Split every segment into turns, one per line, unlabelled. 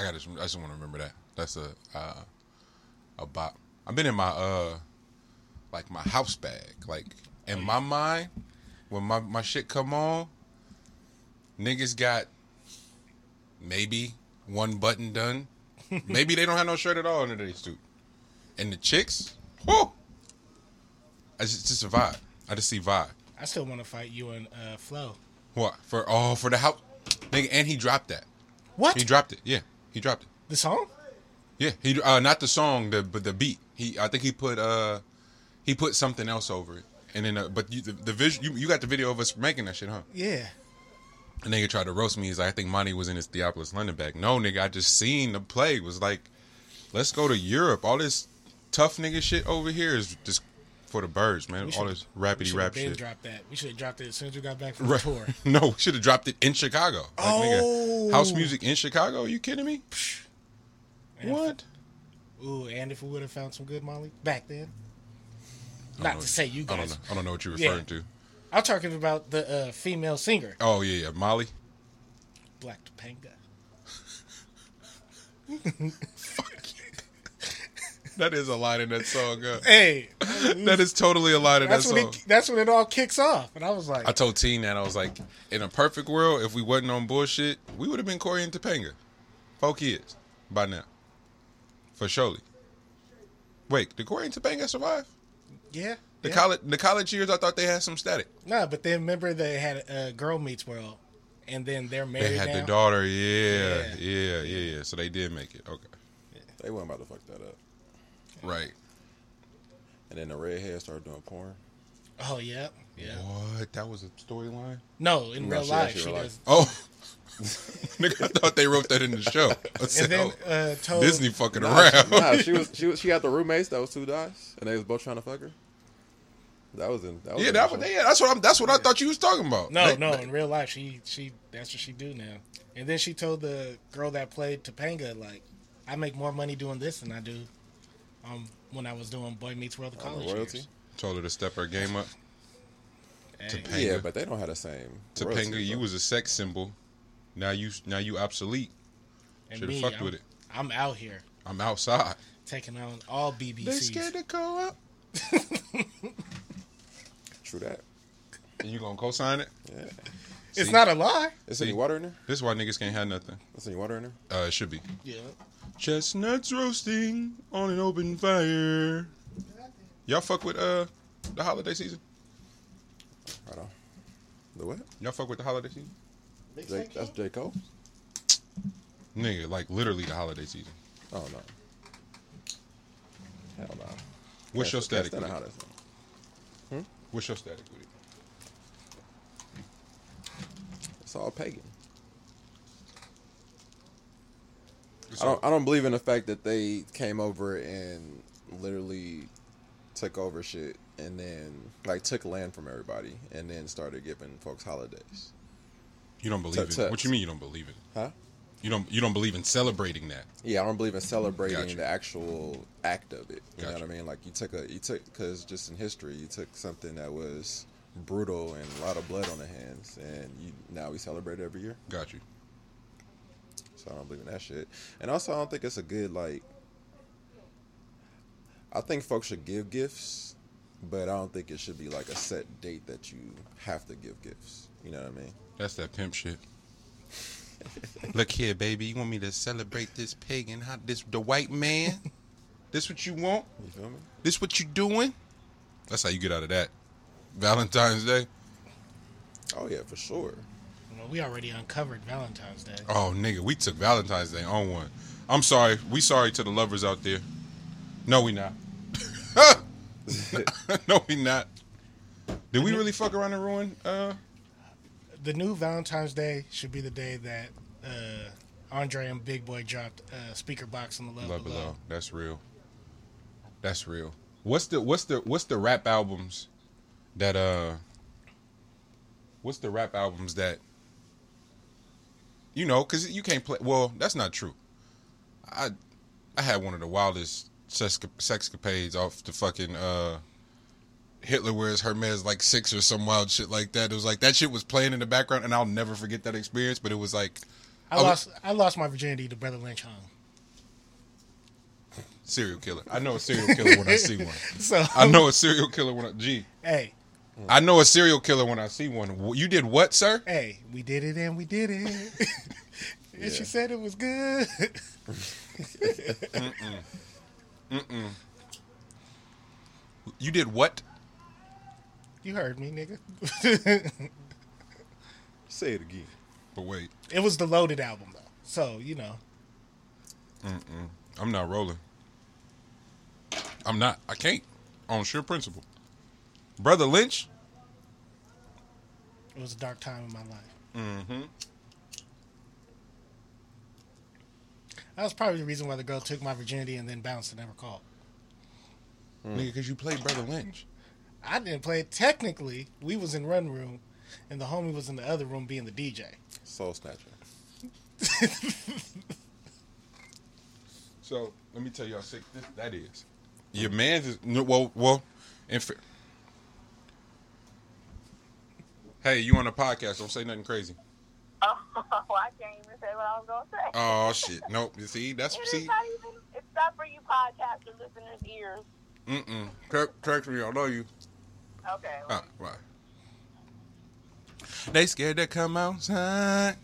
I got. I just want to remember that. That's a uh, a bop. I've been in my uh like my house bag. Like in my mind, when my my shit come on, niggas got maybe one button done. maybe they don't have no shirt at all under their suit. And the chicks, whoo, it's just, just a vibe. I just see vibe.
I still want to fight you and uh, Flo.
What for? Oh, for the house, nigga. And he dropped that.
What?
He dropped it. Yeah, he dropped it.
the song?
Yeah, he uh not the song, the but the beat. He I think he put uh he put something else over it. And then uh, but you, the, the visual you, you got the video of us making that shit, huh?
Yeah.
And nigga tried to roast me. He's like, I think Monty was in his Theophilus London bag. No, nigga, I just seen the play. It was like, let's go to Europe. All this tough nigga shit over here is just for the birds, man. All this rapidy
We
rap
should have
shit.
dropped that. We should have dropped it as soon as we got back from
Right.
the tour.
no, we should have dropped it in Chicago. Like, nigga,
Oh.
house music in Chicago? Are you kidding me?
And-
What?
Ooh, and if we would have found some good Molly back then. Not to say you
I don't
guys.
know. I don't know what you're
Yeah.
referring to.
I'm talking about the uh, female singer,
Oh yeah, yeah, Molly.
Black Topanga.
That is a line in that song. Uh,
Hey,
that is totally a line in that
that's when
song.
it, that's when it all kicks off. And I was like,
I told Teen that I was like, in a perfect world, if we wasn't on bullshit, we would have been Corey and Topanga, four kids by now, for surely. Wait, did Corey and Topanga survive?
yeah,
The
yeah.
college, the college years, I thought they had some static.
No, but then remember they had uh, Girl Meets World, and then they're married
They had
now.
the daughter, yeah,
Yeah.
yeah, yeah, yeah. So they did make it. Okay,
They weren't about to fuck that up.
Right.
And then the redhead started doing porn.
Oh yeah, yeah.
What? That was a storyline.
No, in
No,
real
she
life
actually
she
real
does.
Oh, nigga, I thought they wrote that in the show.
And
said,
then uh, told
Disney fucking
Nah,
around.
she, nah, she was she was she had the roommates that was two guys, and they was both trying to fuck her. That was in that was
Yeah,
in
that was, yeah, that's what I'm. That's what I thought you was talking about.
No,
They-
no,
they-
in real life she she that's what she do now. And then she told the girl that played Topanga like, I make more money doing this than I do, um, when I was doing Boy Meets World the
On the
college
royalty.
years.
told her to step her game up.
Hey,
Topanga.
Yeah, but they don't have the same.
Topanga,
royalties,
you
though.
was a sex symbol. Now you now you obsolete. Should've fucked
I'm,
with it.
I'm out here
I'm outside.
taking on all BBC.
They
BBCs.
scared to go up.
True that.
And you gonna co-sign it?
Yeah.
It's not a lie.
Is
See?
any water in there?
This is why niggas can't have nothing.
Is any water in there?
Uh, it should be.
Yeah.
Chestnuts roasting on an open fire. Y'all fuck with uh the holiday season.
Right on. The what?
Y'all fuck with the holiday season.
J, that's J Cole.
Nigga, like literally the holiday season.
Oh no. Hell no.
What's your
Can't-
static?
can't
With
stand
it?
the holidays.
What's your static with it?
It's all pagan.
It's
I don't. I don't believe in the fact that they came over and literally took over shit and then like took land from everybody and then started giving folks holidays.
You don't believe
Tut
it. What you mean you don't believe it?
Huh?
You don't you don't believe in celebrating that.
Yeah, I don't believe in celebrating
Gotcha.
the actual act of it. You know what I mean? Like you took a you took because just in history you took something that was brutal and a lot of blood on the hands, and you now we celebrate it every year.
Got you.
So I don't believe in that shit. And also, I don't think it's a good like. I think folks should give gifts, but I don't think it should be like a set date that you have to give gifts. You know what I mean?
That's that pimp shit. Look here, baby. You want me to celebrate this pagan? How this the white man? this what you want?
You feel me?
This what you doing? That's how you get out of that. Valentine's Day.
Oh yeah, for sure.
Well, we already uncovered Valentine's Day.
Oh nigga, we took Valentine's Day on one. I'm sorry. We sorry to the lovers out there. No, we not. no, we not. Did we really fuck around and ruin? Uh,
The new Valentine's Day should be the day that uh, Andre and Big Boi dropped uh, Speakerboxxx on the Love,
Love
Below.
Below. That's real. That's real. What's the what's the what's the rap albums that uh what's the rap albums that you know cuz you can't play well that's not true. I I had one of the wildest sex sexcapades off the fucking uh Hitler wears Hermes like 6 or some wild shit like that. It was like that shit was playing in the background and I'll never forget that experience, but it was like
I
was-
lost. I lost my virginity to Brother Lynch Hung.
serial killer. I know a serial killer when I see one.
So
I know a serial killer when I G.
Hey,
I know a serial killer when I see one. You did what, sir?
hey, we did it and we did it. and she said it was good. Mm mm.
You did what?
you heard me, nigga.
Say it again.
But wait,
it was the Loaded album though, so you know. Mm-mm.
I'm not rolling. I'm not. I can't. On sheer principle. Brother Lynch.
It was a dark time in my life.
Mm-hmm.
That was probably the reason why the girl took my virginity and then bounced and never called.
Nigga, because you played Brother Lynch.
I didn't play it. Technically, we was in one room, and the homie was in the other room being the DJ.
Soul Snatcher.
So let me tell you how sick this, that is. Your man's is well, well, in Hey, you on a podcast? Don't say nothing crazy.
Oh, I can't even say what I was gonna say.
Oh shit! Nope. You see, that's
it
see.
not even. It's not for you podcaster listeners' ears.
Mm-mm. Text, text me. I know you.
Okay.
Ah, right. They scared to come outside.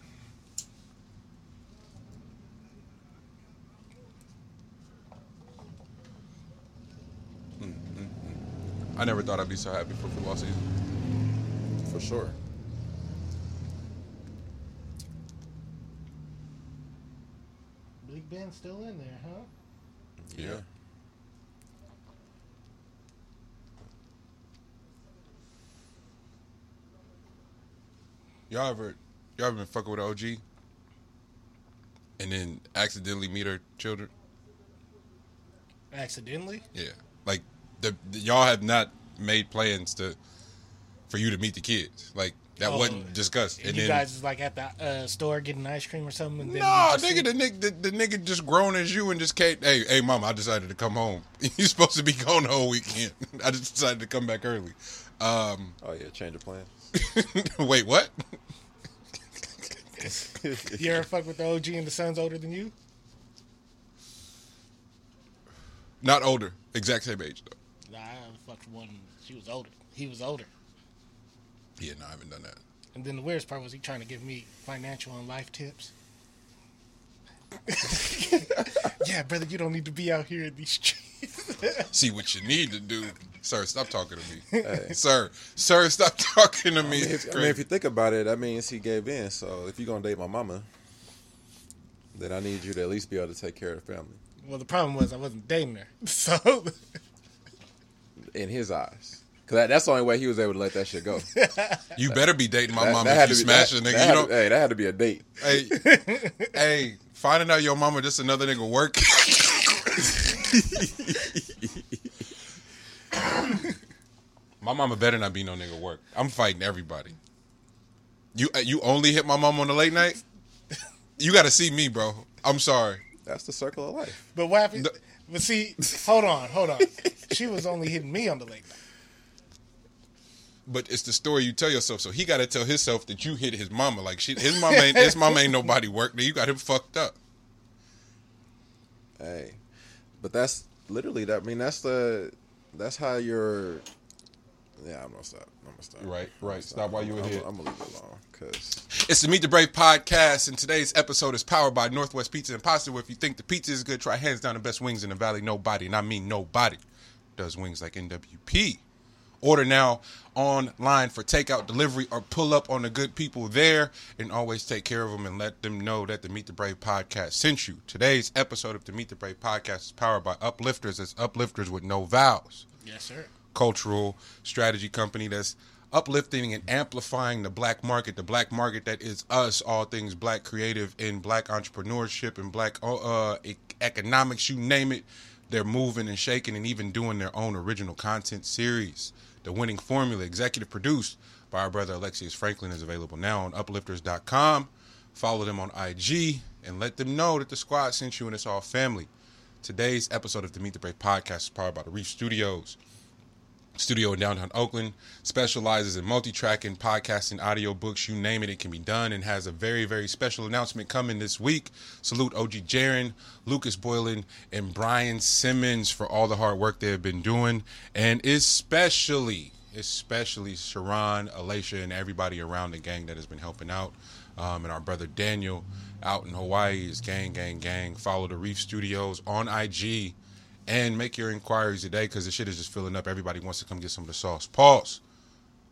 Mm-mm-mm. I never thought I'd be so happy for football season.
For sure.
Big Ben's still in there, huh?
Yeah.
Y'all ever, y'all ever been fucking with OG, and then accidentally meet her children?
Accidentally?
Yeah, like the, the- y'all have not made plans to for you to meet the kids. Like that
Oh,
wasn't discussed.
And
And
you
then
guys is like at the uh, store getting ice cream or something. And then
no,
you
nigga, the nigga, the, the nigga just grown as you and just can't. Hey, hey, mom, I decided to come home. You're supposed to be gone the whole weekend. I just decided to come back early. Um,
Oh yeah, change of plans.
wait, what?
You ever fuck with the OG and the son's older than you?
Not older, exact same age though.
Nah, I fucked one. She was older. He was older.
Yeah, no, I haven't done that.
And then the weirdest part was he trying to give me financial and life tips. yeah, brother, you don't need to be out here in these streets.
See what you need to do, sir. Stop talking to me, sir. Sir, stop talking to me.
I mean, if, I mean, if you think about it, that means he gave in. So if you're gonna date my mama, then I need you to at least be able to take care of the family.
well, the problem was I wasn't dating her, so
In his eyes, because that, that's the only way he was able to let that shit go.
You better be dating my
That-
mom
that
if you
to be-
smash
that-
a nigga.
had
You
to-
don't.
hey, that had to be a date.
Hey, hey, finding out your mama just another nigga work. my mama better not be no nigga work. I'm fighting everybody. You uh, you only hit my mom on the late night. You got to see me, bro. I'm sorry.
That's the circle of life.
but what happened?
No.
But see, hold on, hold on. She was only hitting me on the late night.
But it's the story you tell yourself. So he got to tell himself that you hit his mama. Like she, his mama ain't his mama ain't nobody work. You got him fucked up.
Hey, but that's literally that. I mean, that's the that's how you're. Yeah, I'm gonna stop. I'm gonna stop.
Right, right.
gonna
Stop while you were
I'm,
here.
I'm gonna leave it alone because
It's the Meet the Brave podcast, and today's episode is powered by Northwest Pizza and Pasta. Where if you think the pizza is good, try hands down the best wings in the valley. Nobody, and I mean nobody, does wings like NWP. Order now online for takeout, delivery, or pull up on the good people there, and always take care of them and let them know that the Meet the Brave podcast sent you. Today's episode of the Meet the Brave podcast is powered by Uplifters. It's Uplifters with no vowels
Yes, sir.
cultural strategy company that's uplifting and amplifying the black market, the black market that is us, all things black creative and black entrepreneurship and black uh, e- economics, you name it. They're moving and shaking and even doing their own original content series. The Winning Formula, executive produced by our brother Alexius Franklin, is available now on uplifters.com. Follow them on IG and let them know that the squad sent you and it's all family. Today's episode of the Meet the Brave podcast is powered by the Reef Studios. Studio in downtown Oakland, specializes in multi-tracking, podcasting, audio books, you name it, it can be done, and has a very, very special announcement coming this week. Salute OG Jaron, Lucas Boylan, and Brian Simmons for all the hard work they have been doing, and especially, especially Sharon, Alicia, and everybody around the gang that has been helping out, um, and our brother Daniel out in Hawaii is gang, gang, gang. Follow the Reef Studios on IG and make your inquiries today because the shit is just filling up. Everybody wants to come get some of the sauce. Pause.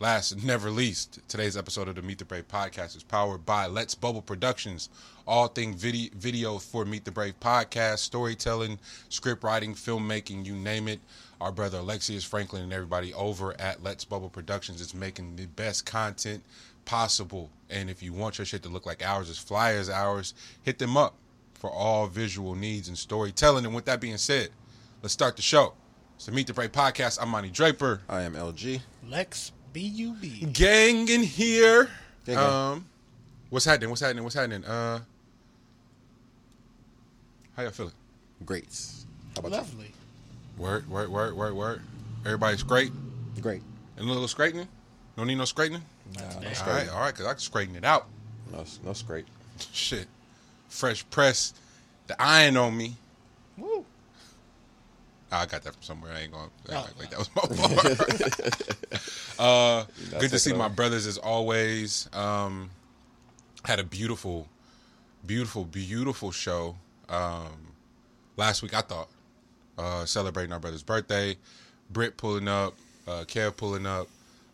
Last and never least, today's episode of the Meet the Brave podcast is powered by Let's Bubble Productions. All thing video, video for Meet the Brave podcast, storytelling, script writing, filmmaking, you name it. Our brother Alexius Franklin and everybody over at Let's Bubble Productions is making the best content possible. And if you want your shit to look like ours, as fly as ours, hit them up for all visual needs and storytelling. And with that being said, let's start the show. It's the Meet the Brave podcast. I'm Monty Draper.
I am LG.
Lex B U B.
Gang in here.
Gang, gang.
Um, what's happening? What's happening? What's happening? Uh, how y'all feeling?
Great. How about you?
Lovely.
Word, word, word, word, word. Everybody's great.
Great.
And a little straightening. Don't need no straightening.
Nah, no
All right, all right, because I can straighten it out.
No, no straight.
Shit, fresh press. The iron on me.
Woo.
Oh, I got that from somewhere. I ain't going to
Oh.
act like that was my fault. uh, good to see my brothers as always. Um, had a beautiful, beautiful, beautiful show um, last week. I thought uh, celebrating our brother's birthday. Britt pulling up, uh, Kev pulling up,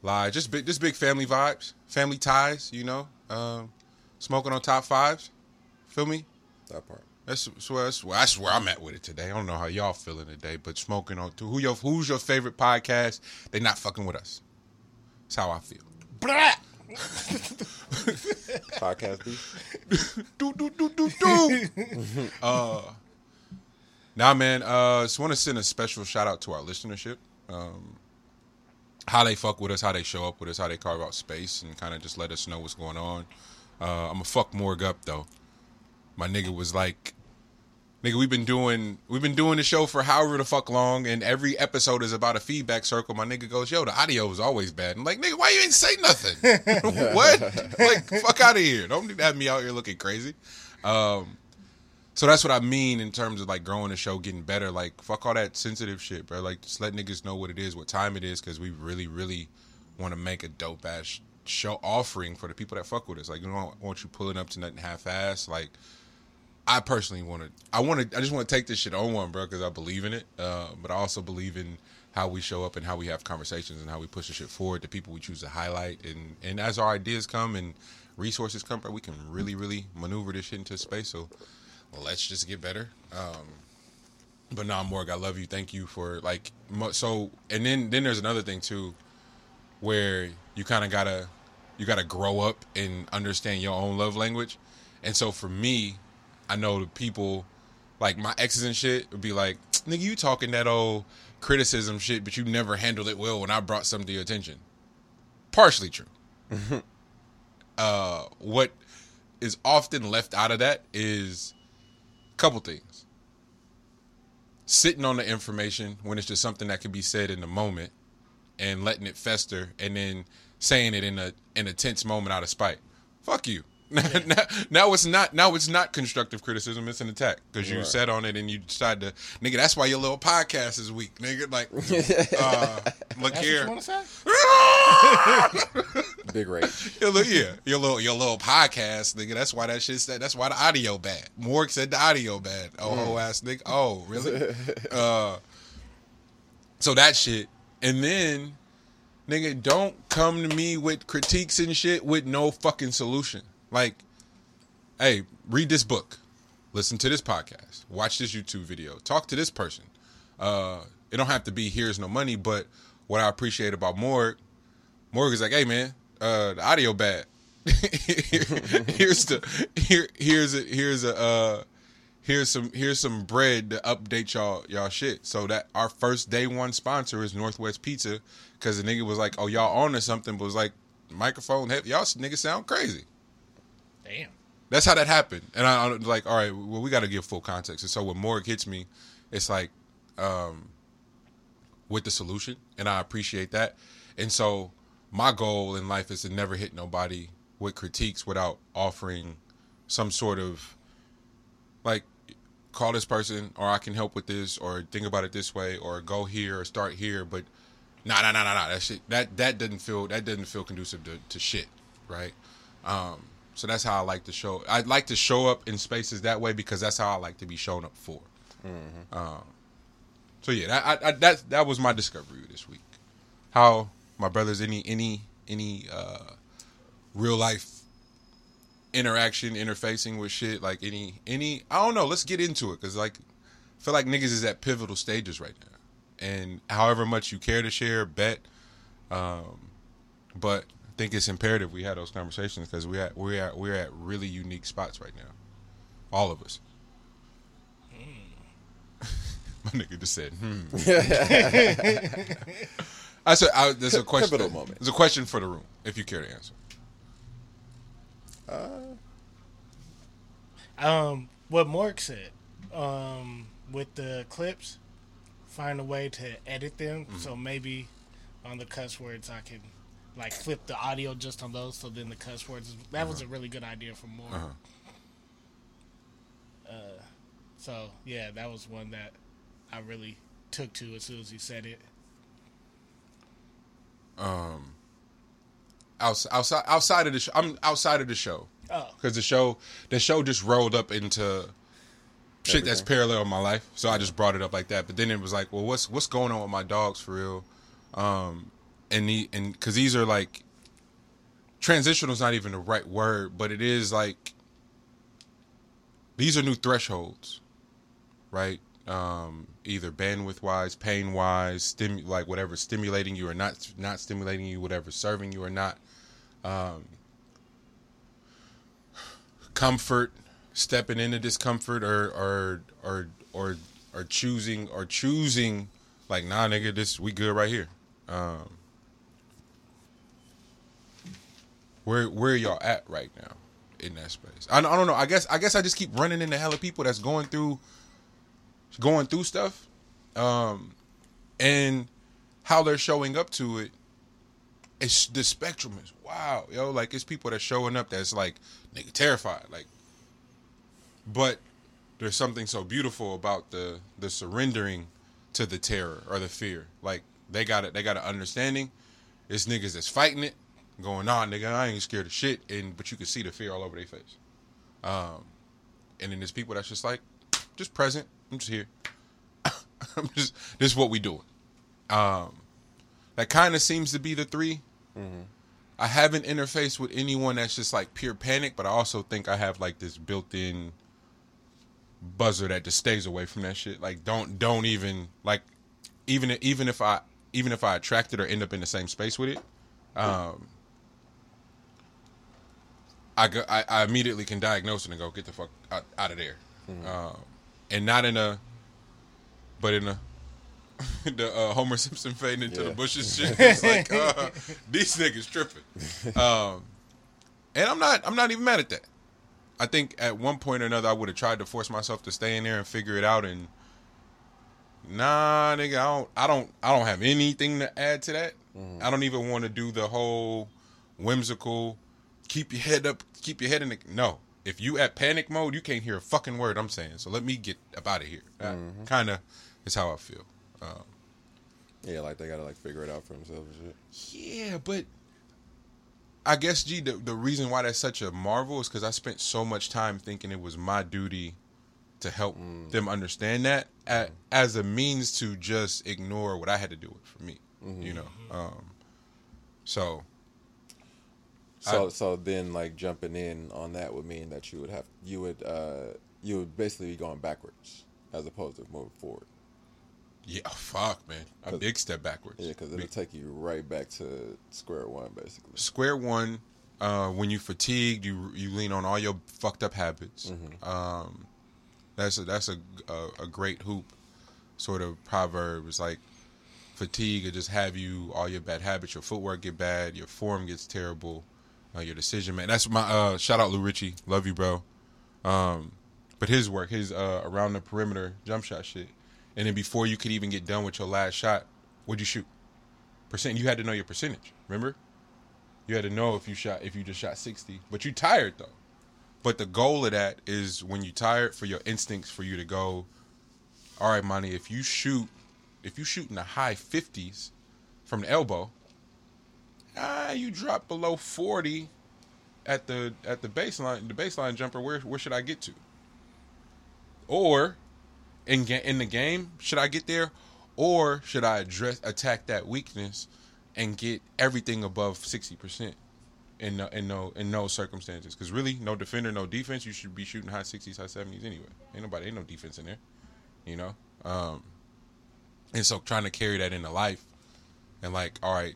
live. Just big, just big family vibes, family ties. You know, um, smoking on top fives. Feel me?
That part.
That's, that's, where, that's, where, that's where I'm at with it today. I don't know how y'all feeling today, but smoking on who your who's your favorite podcast? They not fucking with us. That's how I feel.
Blah.
Podcast beef.
do do do do do. uh, now, man, uh, just want to send a special shout out to our listenership. Um, how they fuck with us, how they show up with us, how they carve out space, and kind of just let us know what's going on. Uh, I'm gonna fuck Morg up though. My nigga was like, nigga, we've been doing we've been doing the show for however the fuck long, and every episode is about a feedback circle. My nigga goes, yo, the audio is always bad. I'm like, nigga, why you ain't say nothing? what? like, fuck out of here. Don't have me out here looking crazy. Um, so that's what I mean in terms of like growing the show, getting better. Like, fuck all that sensitive shit, bro. Like, just let niggas know what it is, what time it is, because we really, really want to make a dope ass show offering for the people that fuck with us. Like, you don't want you pulling up to nothing half ass. Like, I personally want to. I want to. I just want to take this shit on one, bro, because I believe in it. Uh, but I also believe in how we show up and how we have conversations and how we push the shit forward. The people we choose to highlight, and and as our ideas come and resources come, bro, we can really, really maneuver this shit into space. So let's just get better. Um, but nah, Morg, I love you. Thank you for like. So and then then there's another thing too, where you kind of gotta you gotta grow up and understand your own love language. And so for me, I know the people like my exes and shit would be like, "Nigga, you talking that old criticism shit, but you never handled it well when I brought something to your attention." Partially true. uh, what is often left out of that is a couple things. Sitting on the information when it's just something that can be said in the moment, and letting it fester, and then saying it in a in a tense moment out of spite. Fuck you. now, now it's not now it's not constructive criticism. It's an attack because you
Right.
sat on it and you decided to nigga. That's why your little podcast is weak, nigga. Like, uh, look
That's
here.
what you say?
Big rage.
Your little, yeah, your little your little podcast, nigga. That's why that shit said. That's why the audio bad. Morg said the audio bad. Oh, whole ass nigga. Oh, really? uh, so that shit, and then, nigga, don't come to me with critiques and shit with no fucking solution. Like, hey, read this book, listen to this podcast, watch this YouTube video, talk to this person. Uh, it don't have to be here's no money, but what I appreciate about Morg Morg is like, hey man, uh, the audio bad. here's the here here's a here's a uh here's some here's some bread to update y'all y'all shit. So that our first day one sponsor is Northwest Pizza because the nigga was like, oh y'all on or something, but was like microphone heavy. Y'all niggas sound crazy.
Damn.
That's how that happened. And I, I'm like, all right, well, we got to give full context. And so when Morg hits me, it's like, um, with the solution, and I appreciate that. And so my goal in life is to never hit nobody with critiques without offering some sort of like call this person or I can help with this or think about it this way or go here or start here but nah nah nah nah nah. That shit that that doesn't feel that doesn't feel conducive to, to shit right? Um so that's how I like to show I'd like to show up in spaces that way because that's how I like to be shown up for. Um so yeah that I, I, that that was my discovery this week. How my brothers any any any uh real life interaction interfacing with shit like any any i don't know. Let's get into it because like I feel like niggas is at pivotal stages right now and however much you care to share bet. Um but i think it's imperative we had those conversations because we at we're at we're at really unique spots right now. All of us. My nigga just said hmm. I said I, there's a question
Pivotal moment.
there's a question for the room if you care to answer.
Um, what Morg said, um, with the clips, find a way to edit them.
Mm-hmm.
So maybe on the cuss words, I can like flip the audio just on those. So then the cuss words. That was a really good idea for more.
Uh-huh.
Uh, so yeah, that was one that I really took to as soon as he said it.
um outside outside outside of the show i'm outside of the show
Oh,
because the show the show just rolled up into shit that's parallel in my life. So i just brought it up like that. But then it was like well what's what's going on with my dogs for real? Um and the and because these are like transitional is not even the right word but it is like these are new thresholds right? Um either bandwidth wise pain wise stim like whatever stimulating you or not not stimulating you whatever serving you or not. Um comfort stepping into discomfort or or or or or choosing or choosing like nah nigga this we good right here. Um where where y'all at right now in that space? I, I don't know. I guess i guess i just keep running into hella people that's going through going through stuff um and how they're showing up to it it's the spectrum is wow yo. Like it's people that's showing up that's like nigga terrified. Like but there's something so beautiful about the the surrendering to the terror or the fear. Like they got it they got an understanding. It's niggas that's fighting it going on nigga i ain't scared of shit and but you can see the fear all over their face. Um and then there's people that's just like just present. I'm just here. I'm just this is what we doing. Um that kind of seems to be the 3 I haven't interfaced with anyone that's just like pure panic, but I also think I have like this built-in buzzer that just stays away from that shit. Like don't don't even like even even if I even if I attract it or end up in the same space with it, um, I go I, I immediately can diagnose it and go get the fuck out, out of there, um, and not in a, but in a. the uh, Homer Simpson fading into the bushes shit. It's like uh, these niggas tripping. Um, and I'm not. I'm not even mad at that. I think at one point or another, I would have tried to force myself to stay in there and figure it out. And nah, nigga, I don't. I don't. I don't have anything to add to that. I don't even want to do the whole whimsical. Keep your head up. Keep your head in the. No. If you at panic mode, you can't hear a fucking word I'm saying. So let me get up out of here. Kind of is how I feel. Um,
Yeah, like they gotta like figure it out for themselves and shit.
Yeah, but I guess G the, the reason why that's such a marvel is because I spent so much time thinking it was my duty to help them understand that a, as a means to just ignore what I had to do with for me. You know, um, so
So
I-
so then like jumping in on that would mean that you would have you would uh you would basically be going backwards as opposed to moving forward.
Yeah, fuck man, a big step backwards.
Yeah, because it'll
Big-
take you right back to square one basically.
square one uh, when you fatigued you you lean on all your fucked up habits. Um, that's a, that's a, a a great hoop sort of proverb. It's like fatigue will just have you all your bad habits your footwork get bad your form gets terrible uh, your decision man that's my uh, shout out Lou Richie. Love you bro. Um, but his work his uh, around the perimeter jump shot shit and then before you could even get done with your last shot What'd you shoot? Percent. You had to know your percentage. Remember? You had to know if you shot if you just shot sixty. But you tired though. But the goal of that is when you tired for your instincts for you to go. All right, money. If you shoot, if you shoot in the high fifties from the elbow, ah, you drop below forty at the at the baseline. The baseline jumper. Where where should I get to? Or in in the game, should I get there, or should I address attack that weakness and get everything above sixty percent? In no, in no in no circumstances, because really, no defender, no defense. You should be shooting high sixties, high seventies anyway. Ain't nobody, ain't no defense in there, you know. Um, and so trying to carry that into life, and like, all right,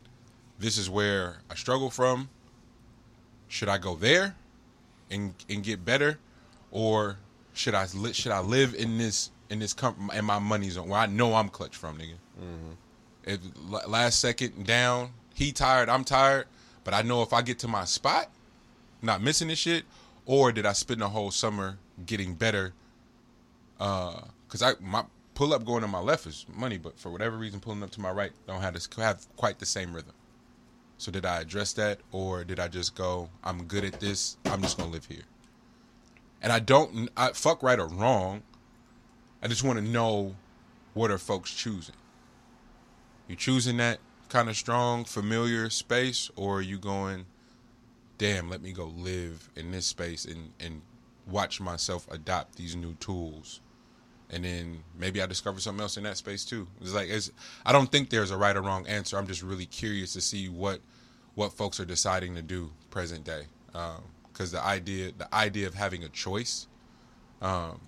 this is where I struggle from. Should I go there, and and get better, or should I should I live in this in this com- in my money zone where I know I'm clutch from, nigga. If last second down, he tired, I'm tired, but I know if I get to my spot, not missing this shit, or did I spend the whole summer getting better? Uh, cause I my pull up going to my left is money, but for whatever reason, pulling up to my right don't have this have quite the same rhythm. So did I address that, or did I just go? I'm good at this. I'm just gonna live here. And I don't I, fuck right or wrong. I just want to know what are folks choosing. You choosing that kind of strong, familiar space, or are you going, damn, let me go live in this space and and watch myself adopt these new tools, and then maybe I discover something else in that space too. It's like it's I don't think there's a right or wrong answer. I'm just really curious to see what what folks are deciding to do present day, because the idea the idea of having a choice um,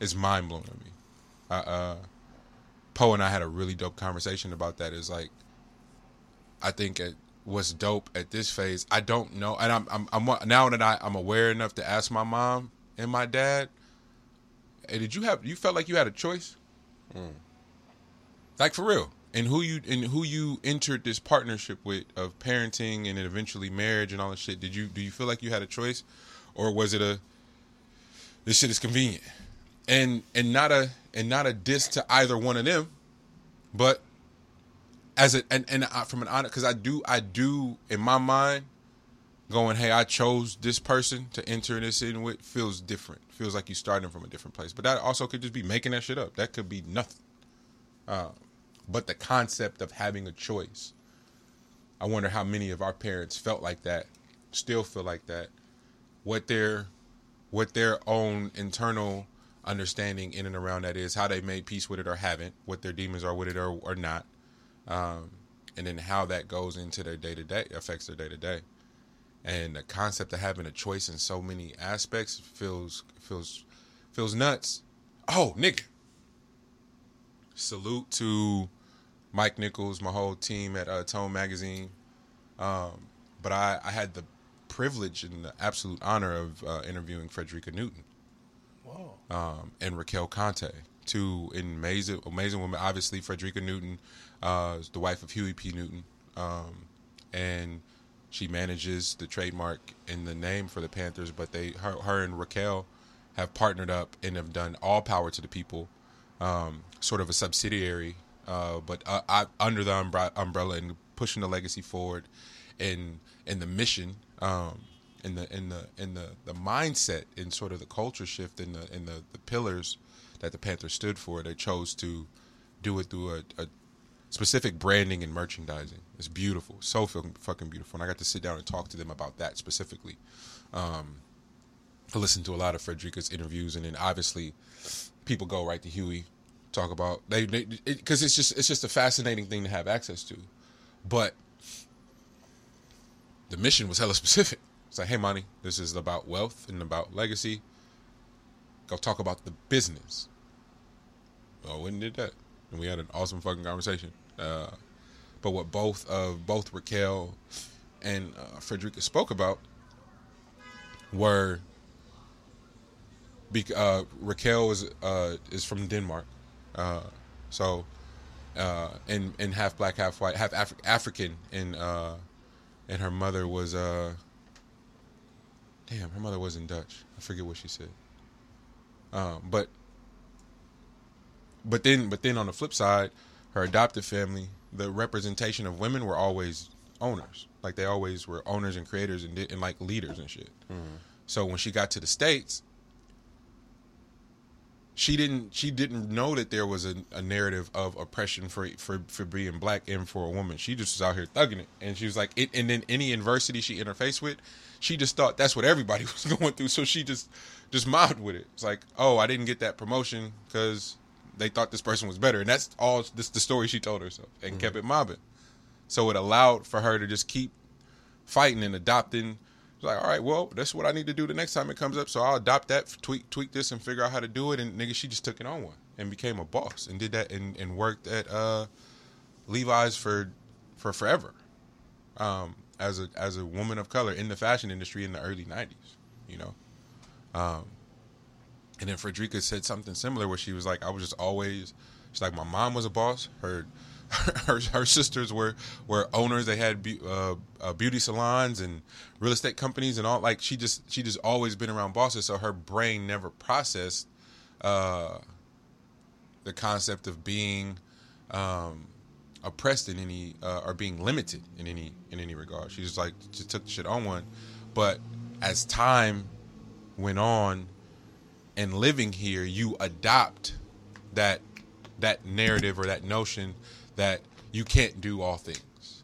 is mind blowing to me. Uh, uh, Poe and I had a really dope conversation about that. Is like, I think it what's dope at this phase. I don't know, and I'm I'm, I'm now that I, I'm aware enough to ask my mom and my dad. Hey, did you have you felt like you had a choice? Like for real, and who you and who you entered this partnership with of parenting and then eventually marriage and all that shit. Did you do you feel like you had a choice, or was it a this shit is convenient? And and not a and not a diss to either one of them, but as a and and I, from an honor because I do I do in my mind going hey I chose this person to enter this in with feels different. Feels like you starting from a different place. But that also could just be making that shit up. That could be nothing, uh, but the concept of having a choice, I wonder how many of our parents felt like that, still feel like that, what their what their own internal understanding in and around that is, how they made peace with it or haven't, what their demons are with it or, or not, um, and then how that goes into their day to day, affects their day to day. And the concept of having a choice in so many aspects feels feels feels nuts. Oh, Nick. Salute to Mike Nichols, my whole team at uh, Tone Magazine. Um, but I, I had the privilege and the absolute honor of uh, interviewing Fredrika Newton Um, and Raquel Conte, two amazing, amazing women. Obviously, Fredrika Newton uh, is the wife of Huey P. Newton, um, and she manages the trademark and the name for the Panthers. But they, her, her and Raquel, have partnered up and have done All Power to the People, um, sort of a subsidiary, uh, but uh, I, under the umbre- umbrella and pushing the legacy forward, and and the mission. Um, in the in the in the the mindset and sort of the culture shift in the in the, the pillars that the Panthers stood for. They chose to do it through a, a specific branding and merchandising. It's beautiful, so fucking fucking beautiful. And I got to sit down and talk to them about that specifically. Um, I listened to a lot of Fredrika's interviews, and then obviously people go right to Huey, talk about they because it, it's just it's just a fascinating thing to have access to, but the mission was hella specific. It's like, hey, Monty, this is about wealth and about legacy. Go talk about the business. Oh, when did that? And we had an awesome fucking conversation. Uh, but what both of both Raquel and uh, Fredrika spoke about were bec- uh, Raquel is uh, is from Denmark, uh, so uh, and and half black, half white, half Afri- African, and uh, and her mother was uh, damn, her mother wasn't Dutch. I forget what she said. Um, but but then but then on the flip side, her adopted family the representation of women were always owners. Like they always were owners and creators and, and like leaders and shit. So when she got to the states, she didn't she didn't know that there was a, a narrative of oppression for for for being black and for a woman. She just was out here thugging it, and she was like, it, and then any adversity she interfaced with, she just thought that's what everybody was going through. So she just just mobbed with it. It's like, oh, I didn't get that promotion because they thought this person was better, and that's all. This the story she told herself, and kept it mobbing. So it allowed for her to just keep fighting and adopting. It's like, all right, well, that's what I need to do the next time it comes up. So I'll adopt that, tweak tweak this, and figure out how to do it. And nigga, she just took it on one and became a boss and did that and, and worked at uh, Levi's for for forever. Um, as a as a woman of color in the fashion industry in the early '90s, you know. Um, and then Fredrika said something similar where she was like, I was just always, she's like, my mom was a boss. Her her, her sisters were were owners. They had be, uh, uh, beauty salons and real estate companies and all. Like she just she just always been around bosses. So her brain never processed uh, the concept of being um, oppressed in any uh, or being limited in any in any regard. She just like just took the shit on one. But as time went on and living here, you adopt that that narrative or that notion that you can't do all things.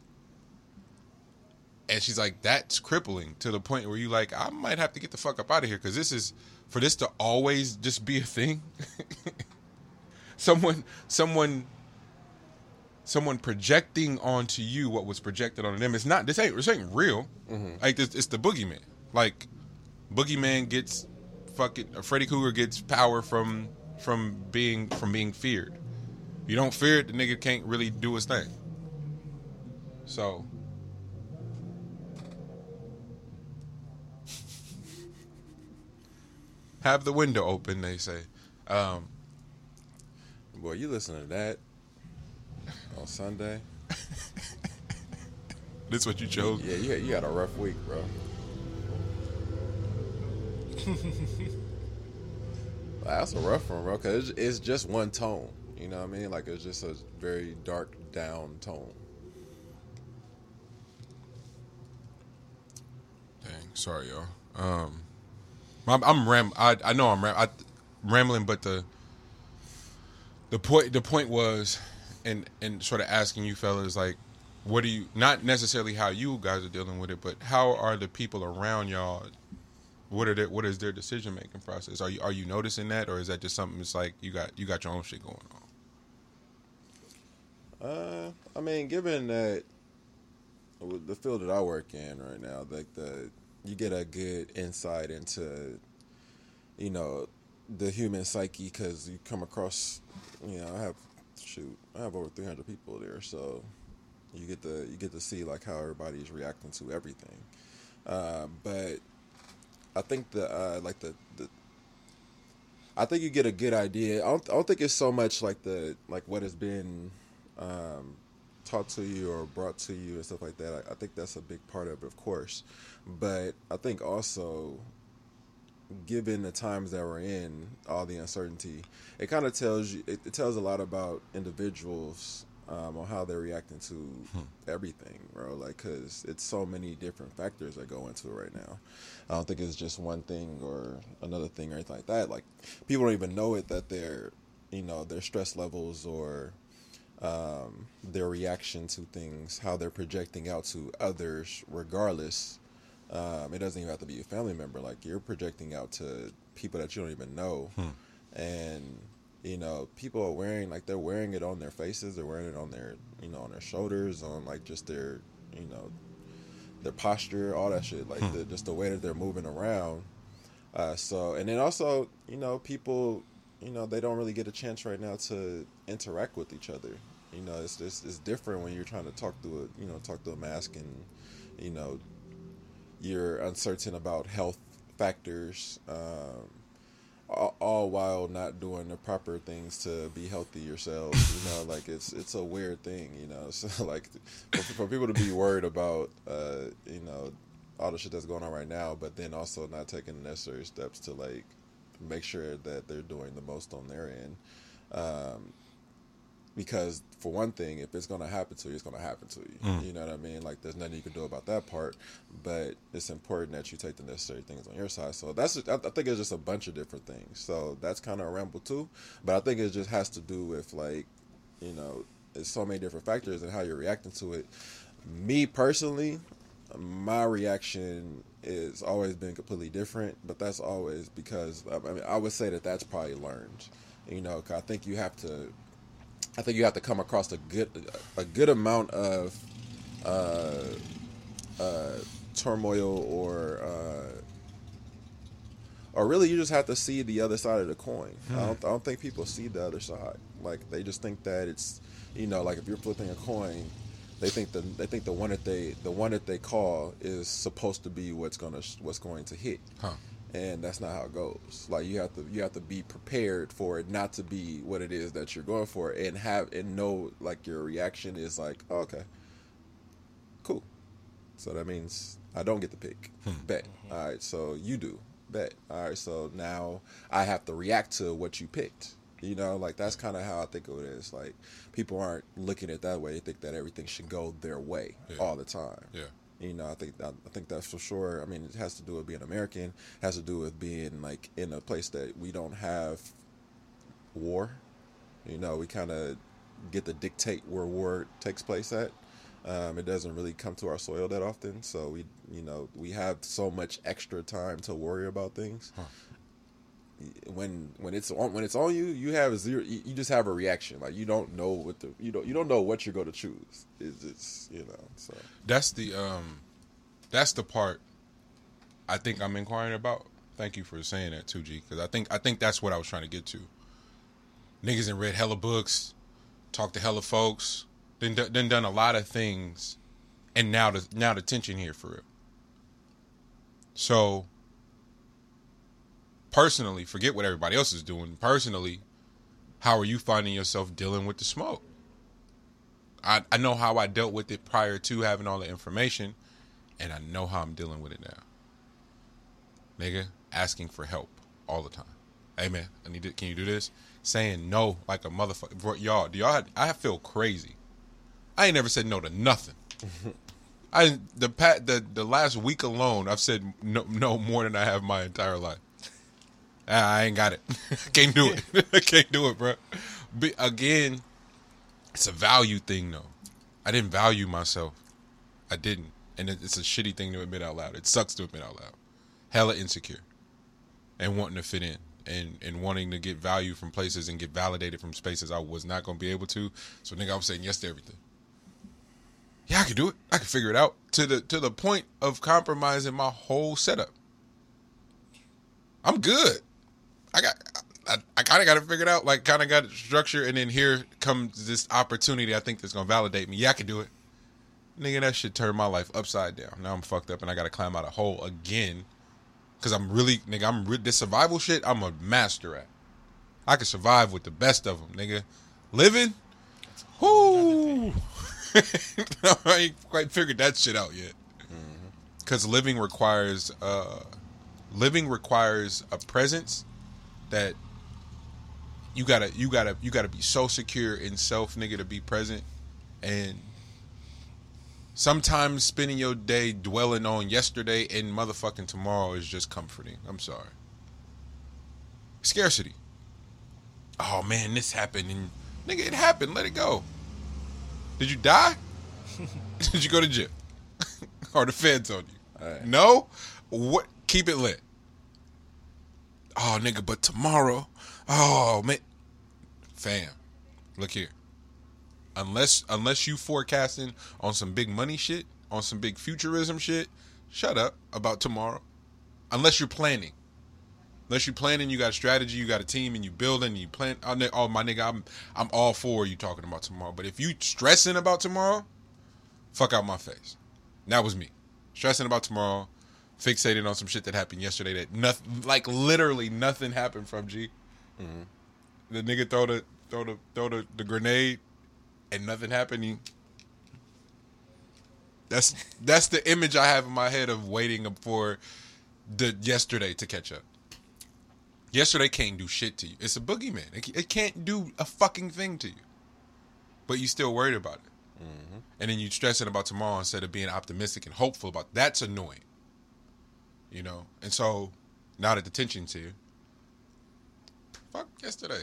And she's like, that's crippling to the point where you like, I might have to get the fuck up out of here because this is for this to always just be a thing. someone, someone, someone projecting onto you what was projected onto them. It's not this ain't this ain't real. Like this, it's the boogeyman. Like boogeyman gets fucking Freddy Krueger gets power from from being from being feared. You don't fear it, the nigga can't really do his thing. So have the window open, they say. Um,
Boy, you listen to that on Sunday?
this is what you chose.
Yeah, you you had a rough week, bro. That's a rough one, bro. Cause it's, it's just one tone. You know what I mean? Like it's just a very dark down tone.
Dang, sorry, y'all. Um, I'm, I'm ram. I, I know I'm ram, I, rambling, but the the point the point was, and and sort of asking you fellas like, what do you not necessarily how you guys are dealing with it, but how are the people around y'all? What are their, what is their decision making process? Are you are you noticing that, or is that just something that's like you got you got your own shit going on?
Uh, I mean, given that the field that I work in right now, like the you get a good insight into, you know, the human psyche because you come across, you know, I have shoot, I have over three hundred people there, so you get to you get to see like how everybody's reacting to everything. Uh, but I think the uh, like the the I think you get a good idea. I don't, I don't think it's so much like the like what has been um, taught to you or brought to you and stuff like that. I, I think that's a big part of it, of course. But I think also, given the times that we're in, all the uncertainty, it kind of tells you. It, it tells a lot about individuals um, on how they're reacting to everything, bro. Like, cause it's so many different factors that go into it right now. I don't think it's just one thing or another thing or anything like that. Like, people don't even know it that their, you know, their stress levels or um, their reaction to things, how they're projecting out to others, regardless. Um, it doesn't even have to be a family member. Like you're projecting out to people that you don't even know, and you know people are wearing like they're wearing it on their faces. They're wearing it on their you know on their shoulders, on like just their you know their posture, all that shit. Like the, just the way that they're moving around. Uh, so and then also you know people you know they don't really get a chance right now to interact with each other. You know it's it's, it's different when you're trying to talk to a you know talk to a mask and you know you're uncertain about health factors, um, all, all while not doing the proper things to be healthy yourselves. You know, like it's it's a weird thing. You know, so like for, for people to be worried about, uh, you know, all the shit that's going on right now, but then also not taking the necessary steps to like make sure that they're doing the most on their end. Um, because for one thing, if it's gonna happen to you, it's gonna happen to you. Mm. You know what I mean? Like there's nothing you can do about that part, but it's important that you take the necessary things on your side. So that's I I think it's just a bunch of different things. So that's kind of a ramble too, but I think it just has to do with like, you know, it's so many different factors and how you're reacting to it. Me personally, my reaction is always been completely different, but that's always because I mean I would say that that's probably learned. You know, 'cause I think you have to I think you have to come across a good a good amount of uh, uh, turmoil or uh, or really you just have to see the other side of the coin. I don't I don't think people see the other side. Like they just think that it's you know like if you're flipping a coin, they think the they think the one that they the one that they call is supposed to be what's gonna what's going to hit
Huh.
And that's not how it goes. Like you have to you have to be prepared for it not to be what it is that you're going for, and have and know like your reaction is like, oh, okay, cool. So that means I don't get the pick. Hmm. Bet. Mm-hmm. All right. So you do. Bet. All right. So now I have to react to what you picked. You know, like that's kind of how I think of it is. Like people aren't looking at it that way. They think that everything should go their way
Yeah.
all the time.
Yeah.
You know, I think I, I think that's for sure. I mean, it has to do with being American. It has to do with being like in a place that we don't have war. You know, we kind of get to dictate where war takes place at. Um, it doesn't really come to our soil that often, so we, you know, we have so much extra time to worry about things. When when it's on when it's on you, you have zero. You, just have a reaction. Like you don't know what the you don't you don't know what you're going to choose. It's, it's you know so.
That's the um, that's the part I think I'm inquiring about. Thank you for saying that too, G. Because I think I think that's what I was trying to get to. Niggas and read hella books, talked to hella folks, then then done a lot of things, and now the now the tension here for real. So personally, forget what everybody else is doing. Personally, how are you finding yourself dealing with the smoke? I, I know how I dealt with it prior to having all the information, and I know how I'm dealing with it now. Nigga, asking for help all the time. Hey man, I need to, can you do this? Saying no like a motherfucker. Y'all, do y'all? I feel crazy. I ain't never said no to nothing. I the pat the the last week alone, I've said no no more than I have my entire life. I ain't got it. Can't do it. Can't do it, bro. But again, it's a value thing, though. I didn't value myself. I didn't, and it, it's a shitty thing to admit out loud. It sucks to admit out loud. Hella insecure, and wanting to fit in, and and wanting to get value from places and get validated from spaces I was not gonna be able to. So, nigga, I was saying yes to everything. Yeah, I could do it. I could figure it out to the to the point of compromising my whole setup. I'm good. I got. I, I kind of got it figured out. Like, kind of got it structured, and then here comes this opportunity. I think that's gonna validate me. Yeah, I can do it. Nigga, that should turn my life upside down. Now I'm fucked up, and I got to climb out a hole again. Cause I'm really, nigga, I'm re- this survival shit. I'm a master at. I can survive with the best of them, nigga. Living, whoo. I ain't quite figured that shit out yet. Cause living requires, uh, living requires a presence that you gotta you gotta you gotta be so secure in self nigga to be present. And sometimes spending your day dwelling on yesterday and motherfucking tomorrow is just comforting. I'm sorry. Scarcity. Oh man this happened and nigga it happened. Let it go. Did you die? Did you go to jail or the feds on you?
Alright.
no? What? Keep it lit oh nigga but tomorrow. Oh man. Fam look here. Unless unless you forecasting on some big money shit on some big futurism shit shut up about tomorrow. Unless you're planning. Unless you're planning you got a strategy you got a team and you building you plan oh, oh my nigga i'm i'm all for you talking about tomorrow. But if you stressing about tomorrow fuck out my face. That was me. Stressing about tomorrow fixated on some shit that happened yesterday that nothing like literally nothing happened from g mm-hmm. the nigga throw the throw the throw the, the grenade and nothing happened. He, that's that's the image I have in my head of waiting for the yesterday to catch up. Yesterday can't do shit to you. It's a boogeyman. It, it can't do a fucking thing to you. but you still worried about it. Mm-hmm. And then you stressing about tomorrow instead of being optimistic and hopeful about that's annoying. You know? And so now that the tension's here, fuck yesterday.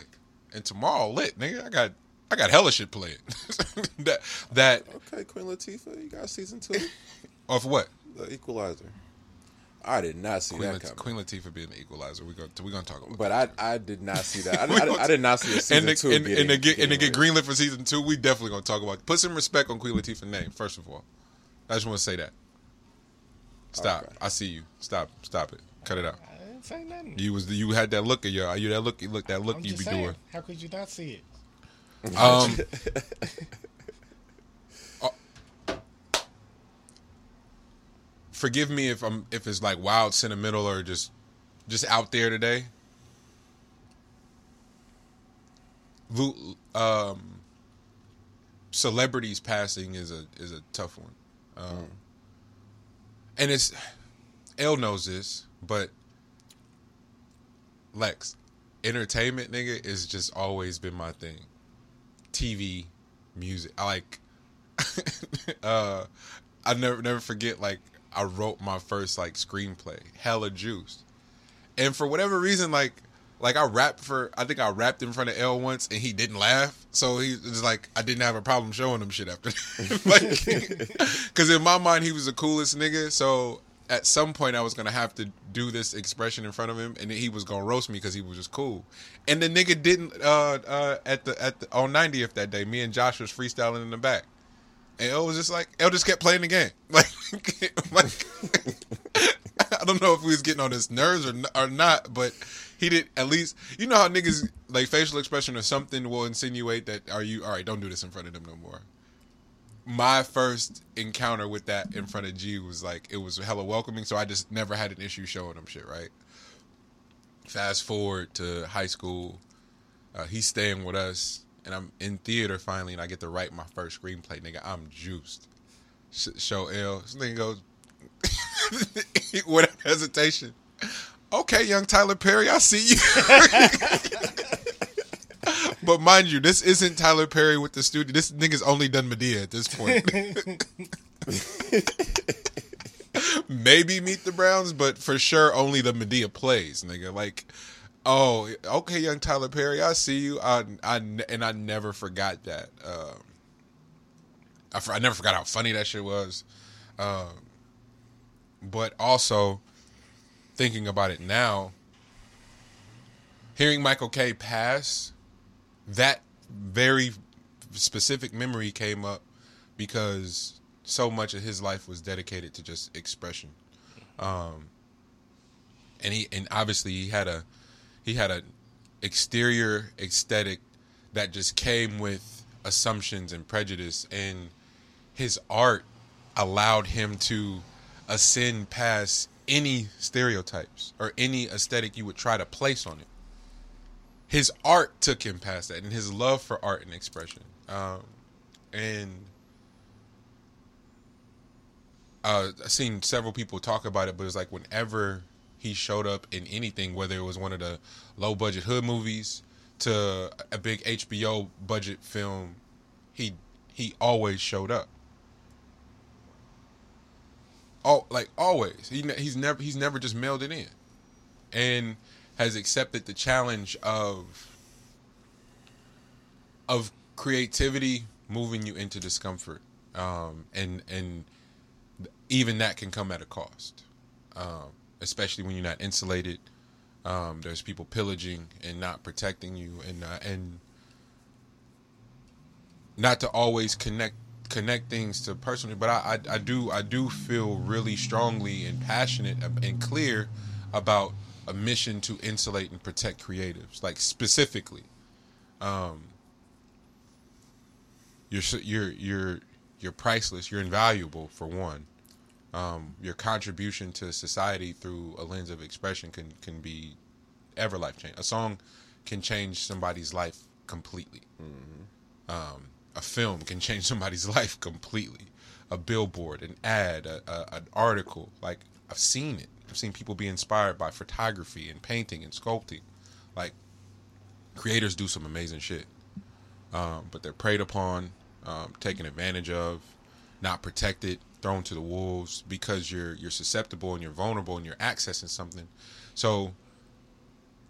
And tomorrow lit, nigga. I got I got hella shit playing. that that
Okay, Queen Latifah, you got season two,
of what?
The Equalizer. I did not see
Queen,
that coming.
Queen Latifah being the equalizer. We go we gonna talk about
But
that.
I I did not see that. I, I, I did not see a season
and the,
two.
and,
getting,
and, to get, and to get greenlit for season two, we definitely gonna talk about. Put some respect on Queen Latifah's name first of all. I just want to say that. Stop.
Okay.
I see you. Stop. Stop it. Cut it out.
I didn't say nothing.
You was you had that look at your you that look you look that look
I'm
you
just
be
saying,
doing.
How could you not see it?
Um. uh, forgive me if I'm if it's like wild sentimental or just just out there today. Lu- Um, celebrities passing is a is a tough one, um, and it's L knows this, but Lex, entertainment nigga is just always been my thing. TV, music. I like. uh, I never never forget. Like I wrote my first like screenplay, hella juiced, and for whatever reason, like like I rapped for. I think I rapped in front of L once, and he didn't laugh. So he was like, I didn't have a problem showing him shit after, that. like, because in my mind he was the coolest nigga. So at some point I was gonna have to do this expression in front of him, and he was gonna roast me because he was just cool. And the nigga didn't uh, uh, at the at the on 90th that day. Me and Josh was freestyling in the back, and L was just like L just kept playing the game. Like, like I don't know if he was getting on his nerves or or not, but he did at least. You know how niggas like facial expression or something will insinuate that are you all right? Don't do this in front of them no more my first encounter with that in front of G was like it was hella welcoming, so I just never had an issue showing him shit. Right. Fast forward to high school, uh, he's staying with us, and I'm in theater finally, and I get to write my first screenplay. Nigga, I'm juiced. Sh- show L. This nigga goes without hesitation. Okay, young Tyler Perry, I see you. but mind you, this isn't Tyler Perry with the studio. This nigga's only done Madea at this point. Maybe Meet the Browns, but for sure only the Madea plays, nigga. Like, oh, okay, young Tyler Perry, I see you. I, I and I never forgot that. Um, I, I never forgot how funny that shit was. Um, but also thinking about it now, hearing Michael K pass, that very specific memory came up because so much of his life was dedicated to just expression. Um, and he and obviously he had a he had a exterior aesthetic that just came with assumptions and prejudice and his art allowed him to ascend past any stereotypes or any aesthetic you would try to place on it his art took him past that and his love for art and expression um, and uh, I've seen several people talk about it, but it's like whenever he showed up in anything, whether it was one of the low budget hood movies to a big HBO budget film, he he always showed up. Oh, like always. He he's never he's never just mailed it in, and has accepted the challenge of of creativity moving you into discomfort, um, and and even that can come at a cost, um, especially when you're not insulated. Um, there's people pillaging and not protecting you, and uh, and not to always connect connect things to personally, but I, I I do I do feel really strongly and passionate and clear about a mission to insulate and protect creatives, like specifically. Um, you're you're you're you're priceless. You're invaluable for one. Um, your contribution to society through a lens of expression can can be ever life changing. A song can change somebody's life completely. Um, a film can change somebody's life completely. A billboard, an ad, a, a, an article. Like I've seen it. I've seen people be inspired by photography and painting and sculpting. Like creators do some amazing shit. um, but they're preyed upon, um, taken advantage of, not protected, thrown to the wolves because you're you're susceptible and you're vulnerable and you're accessing something. So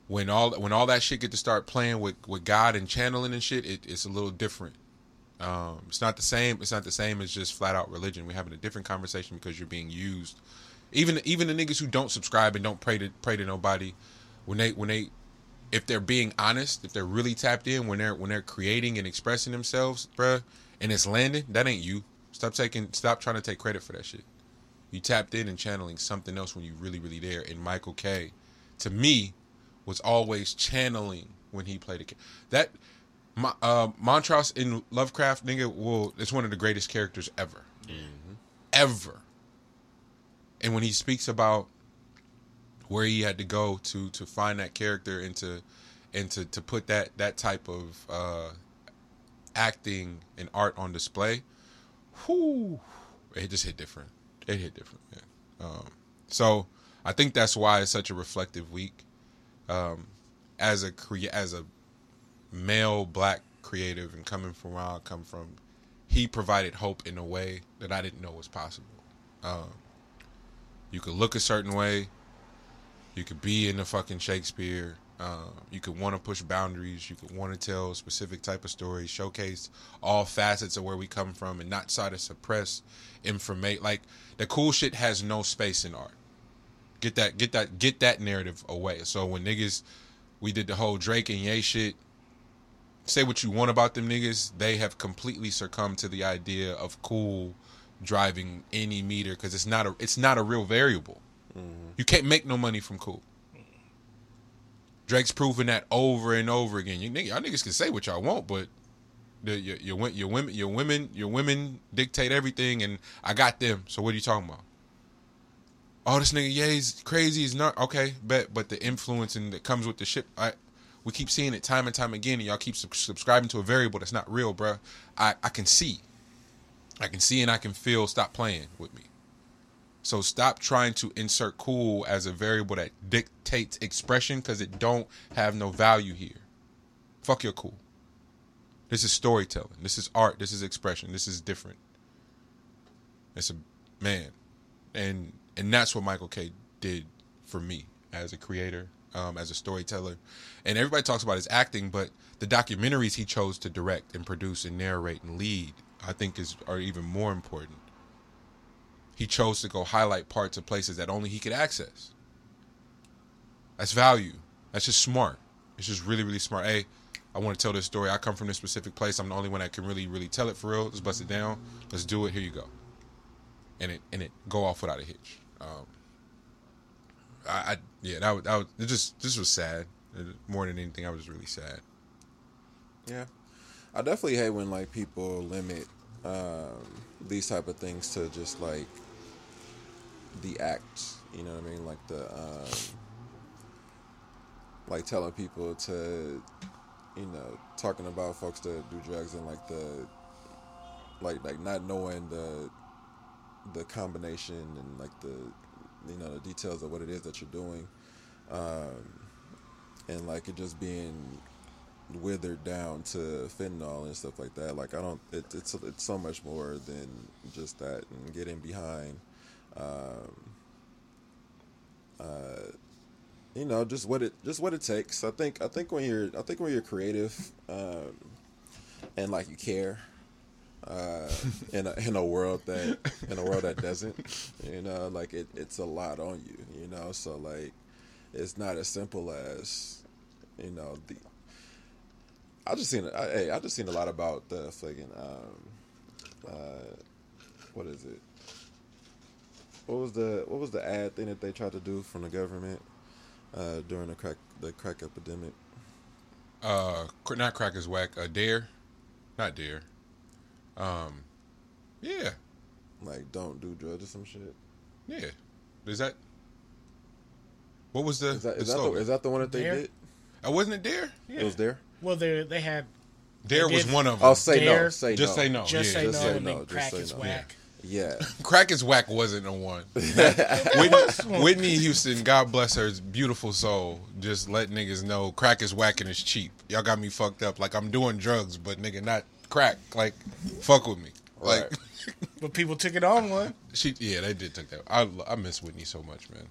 when all when all that shit get to start playing with with God and channeling and shit, it, it's a little different. Um, it's not the same. It's not the same as just flat out religion. We're having a different conversation because you're being used. Even even the niggas who don't subscribe and don't pray to pray to nobody, when they when they if they're being honest, if they're really tapped in, when they're when they're creating and expressing themselves, bruh, and it's landing, that ain't you. Stop taking stop trying to take credit for that shit. You tapped in and channeling something else when you really really there. And Michael K, to me, was always channeling when he played a that. Mo- uh, Montrose in Lovecraft, nigga, well, it's one of the greatest characters ever, ever. And when he speaks about where he had to go to to find that character and to and to, to put that that type of uh, acting and art on display, whoo, it just hit different. It hit different, man. Um, so I think that's why it's such a reflective week. Um, as a crea- as a male black creative and coming from where I come from, he provided hope in a way that I didn't know was possible. Um, you could look a certain way, you could be in the fucking Shakespeare. Um, you could want to push boundaries. You could want to tell specific type of story, showcase all facets of where we come from, and not try to suppress information. Like the cool shit has no space in art. Get that, get that, get that narrative away. So when niggas, we did the whole Drake and Ye shit. Say what you want about them niggas, they have completely succumbed to the idea of cool driving any meter because it's not a, it's not a real variable. Mm-hmm. You can't make no money from cool. Drake's proven that over and over again. You y'all niggas can say what y'all want, but the, your, your your women your women your women dictate everything, and I got them. So what are you talking about? Oh, this nigga Ye's crazy. Is not okay, bet. But the influence and that comes with the shit. I we keep seeing it time and time again, and y'all keep sub- subscribing to a variable that's not real, bruh. I I can see, I can see, and I can feel. Stop playing with me. So stop trying to insert cool as a variable that dictates expression because it don't have no value here. Fuck your cool. This is storytelling. This is art. This is expression. This is different. It's a man, and and that's what Michael K did for me as a creator, um, as a storyteller, and everybody talks about his acting, but the documentaries he chose to direct and produce and narrate and lead, I think, is are even more important he chose to go highlight parts of places that only he could access. That's value. That's just smart. It's just really, really smart. Hey, I want to tell this story. I come from this specific place. I'm the only one that can really, really tell it for real. Let's bust it down. Let's do it. Here you go. And it and it go off without a hitch. Um, I, I yeah, that was, that was it just this was sad. It- more than anything, I was really sad.
Yeah, I definitely hate when like people limit um, these type of things to just like the act. You know what I mean? Like the um, like telling people to, you know, talking about folks that do drugs and like the like like not knowing the the combination and like the you know the details of what it is that you're doing um, and like it just being withered down to fentanyl and stuff like that. Like I don't, it, it's it's so much more than just that, and getting behind, um, uh, you know, just what it just what it takes. I think I think when you're I think when you're creative, um, and like you care. Uh, in a in a world that in a world that doesn't, you know, like it, it's a lot on you, you know. So like, it's not as simple as, you know, the I just seen I, hey, I just seen a lot about the fucking um, uh, what is it? What was the what was the ad thing that they tried to do from the government uh, during the crack the crack epidemic?
Uh, not crackers whack. Uh, dare, not dare. Um, yeah,
Like, don't do drugs or some shit.
yeah. Is that? What was the?
Is that
the
is that the, is that the one that they
Dare?
did?
Uh, wasn't it Dare? Yeah.
It was there.
Well, they they had
Dare
They
was
did-
one of them.
Oh, say no, say
Just
no.
say no.
just
yeah.
say
just
no
say
and
no,
then
just
crack
say
is
no.
whack.
Yeah.
Crack is whack wasn't a one. Whitney, Whitney Houston, God bless her beautiful soul, just let niggas know crack is whack and it's cheap. Y'all got me fucked up. Like I'm doing drugs, but nigga, not crack. Like, fuck with me. Like,
Right.
But people took it on one.
she, yeah, they did take that. I, I miss Whitney so much, man.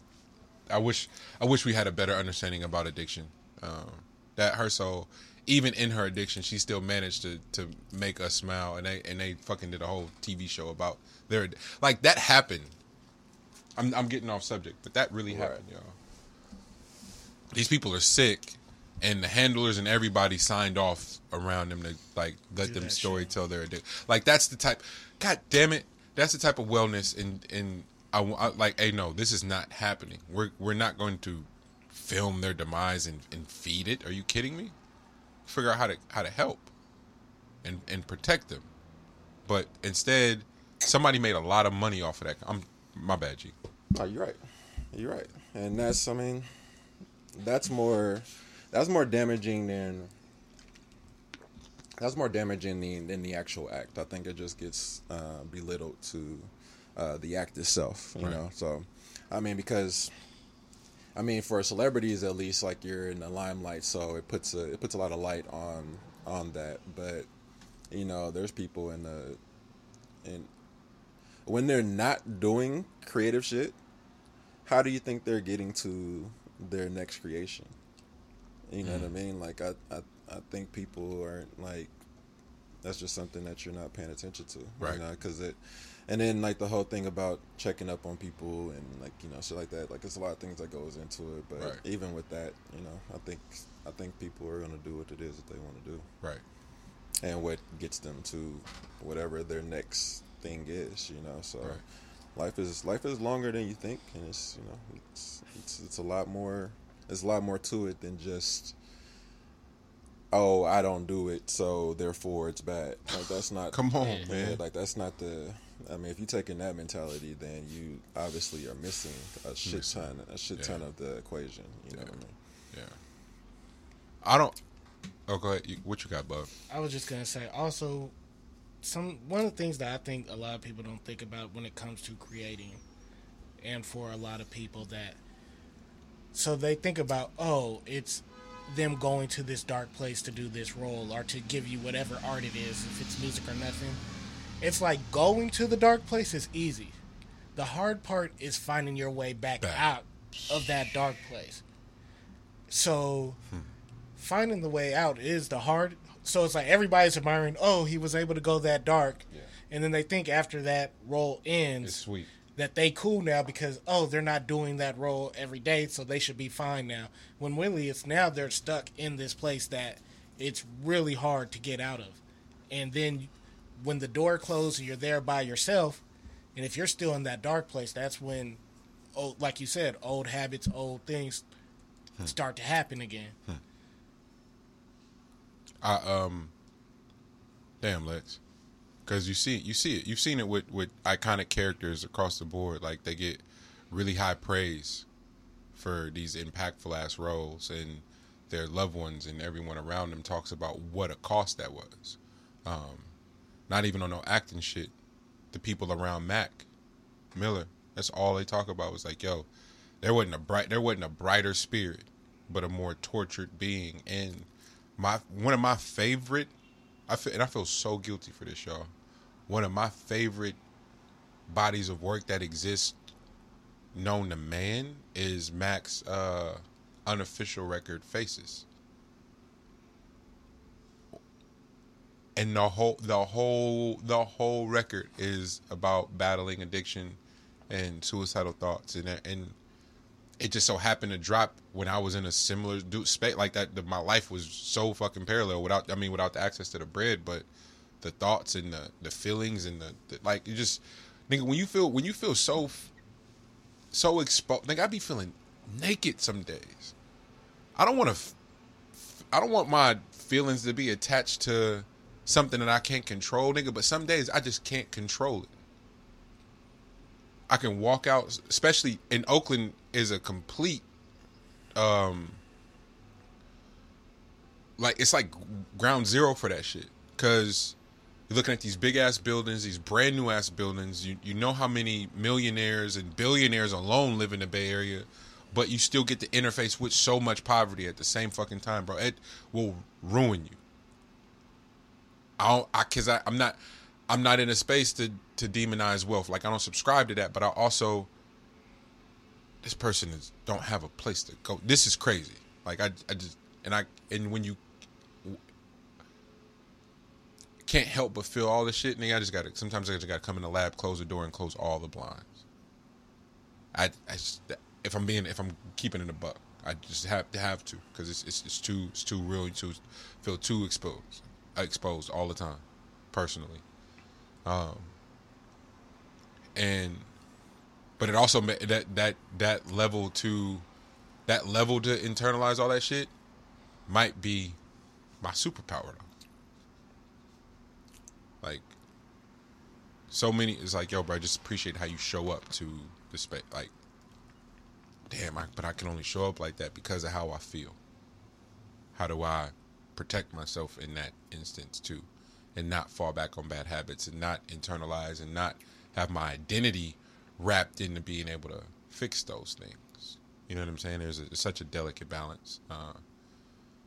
I wish, I wish we had a better understanding about addiction. Um, that her soul, even in her addiction, she still managed to to make us smile, and they and they fucking did a whole TV show about their like that happened. I'm I'm getting off subject, but that really
Right.
happened, y'all. These people are sick, and the handlers and everybody signed off around them to like let
Do
them story
shit.
tell their addiction. Like that's the type. God damn it, that's the type of wellness and and I, I like. Hey, no, this is not happening. We're we're not going to film their demise and, and feed it. Are you kidding me? Figure out how to how to help and and protect them. But instead, somebody made a lot of money off of that. I'm my bad, G.
Oh, you're right. You're right. And that's, I mean, that's more, that's more damaging than, that's more damaging than, than the actual act. I think it just gets uh, belittled to uh, the act itself, you
Right.
know? So, I mean, because, I mean, for celebrities at least, like you're in the limelight, so it puts a, it puts a lot of light on, on that. But, you know, there's people in the, in, when they're not doing creative shit, how do you think they're getting to their next creation? You know what I mm. mean? Like I, I, I think people aren't like that's just something that you're not paying attention to,
Right.
You know, because it, and then like the whole thing about checking up on people and like you know shit like that. Like there's a lot of things that goes into it, but
Right.
even with that, you know, I think I think people are gonna do what it is that they want to do
Right.
and what gets them to whatever their next thing is, you know. So
Right.
life is life is longer than you think, and it's you know it's it's it's a lot more. There's a lot more to it than just oh I don't do it, so therefore it's bad. Like that's not.
Come on,
yeah,
man.
Like that's not the. I mean, if you're taking that mentality, then you obviously are missing a shit ton, a shit
Yeah.
ton of the equation. You know
Yeah.
what I mean?
Yeah. I don't. Oh, go ahead. You, what you got, bud?
I was just gonna say also some one of the things that I think a lot of people don't think about when it comes to creating and for a lot of people that so they think about oh it's them going to this dark place to do this role or to give you whatever art it is if it's music or nothing it's like going to the dark place is easy the hard part is finding your way back,
Back.
out of that dark place so finding the way out is the hard. So it's like everybody's admiring. Oh, he was able to go that dark,
Yeah.
and then they think after that role
It's
ends
sweet.
That they cool now because oh they're not doing that role every day, so they should be fine now. When really it's now they're stuck in this place that it's really hard to get out of, and then when the door closes and you're there by yourself, and if you're still in that dark place, that's when, oh, like you said, old habits, old things start to happen again.
I um. Damn, Lex. Because you see, you see it. You've seen it with with iconic characters across the board. Like they get really high praise for these impactful ass roles, and their loved ones and everyone around them talks about what a cost that was. Um, not even on no acting shit. The people around Mac Miller, that's all they talk about was like, yo, there wasn't a bright, there wasn't a brighter spirit, but a more tortured being. And my one of my favorite, I feel, and I feel so guilty for this, y'all. One of my favorite bodies of work that exists, known to man, is Mac's uh, unofficial record, Faces. and the whole the whole the whole record is about battling addiction and suicidal thoughts and and it just so happened to drop when I was in a similar space like that. My life was so fucking parallel without I mean without the access to the bread, but the thoughts and the the feelings and the, the like you just nigga when you feel when you feel so so exposed like I be feeling naked some days. I don't want to I don't want my feelings to be attached to something that I can't control, nigga. But some days I just can't control it. I can walk out, especially in Oakland, is a complete, um, like it's like ground zero for that shit. Cause You're looking at these big ass buildings, these brand new ass buildings. You you know how many millionaires and billionaires alone live in the Bay Area, but you still get to interface with so much poverty at the same fucking time, bro. It will ruin you. I don't, I, cause I, I'm not, I'm not in a space to to demonize wealth. Like I don't subscribe to that, but I also, this person is don't have a place to go. This is crazy. Like I, I just, and I, and when you can't help but feel all this shit, nigga, I just gotta. Sometimes I just gotta come in the lab, close the door, and close all the blinds. I, I just, if I'm being, if I'm keeping it a buck, I just have to have to because it's, it's it's too it's too real to feel too exposed, exposed all the time, personally. Um. And, but it also that that that level to, that level to internalize all that shit, might be my superpower though. Like, so many. It's like, yo, bro, I just appreciate how you show up to the space. Like, damn, I, but I can only show up like that because of how I feel. How do I protect myself in that instance too, and not fall back on bad habits, and not internalize, and not have my identity wrapped into being able to fix those things. You know what I'm saying? There's a, such a delicate balance. Uh,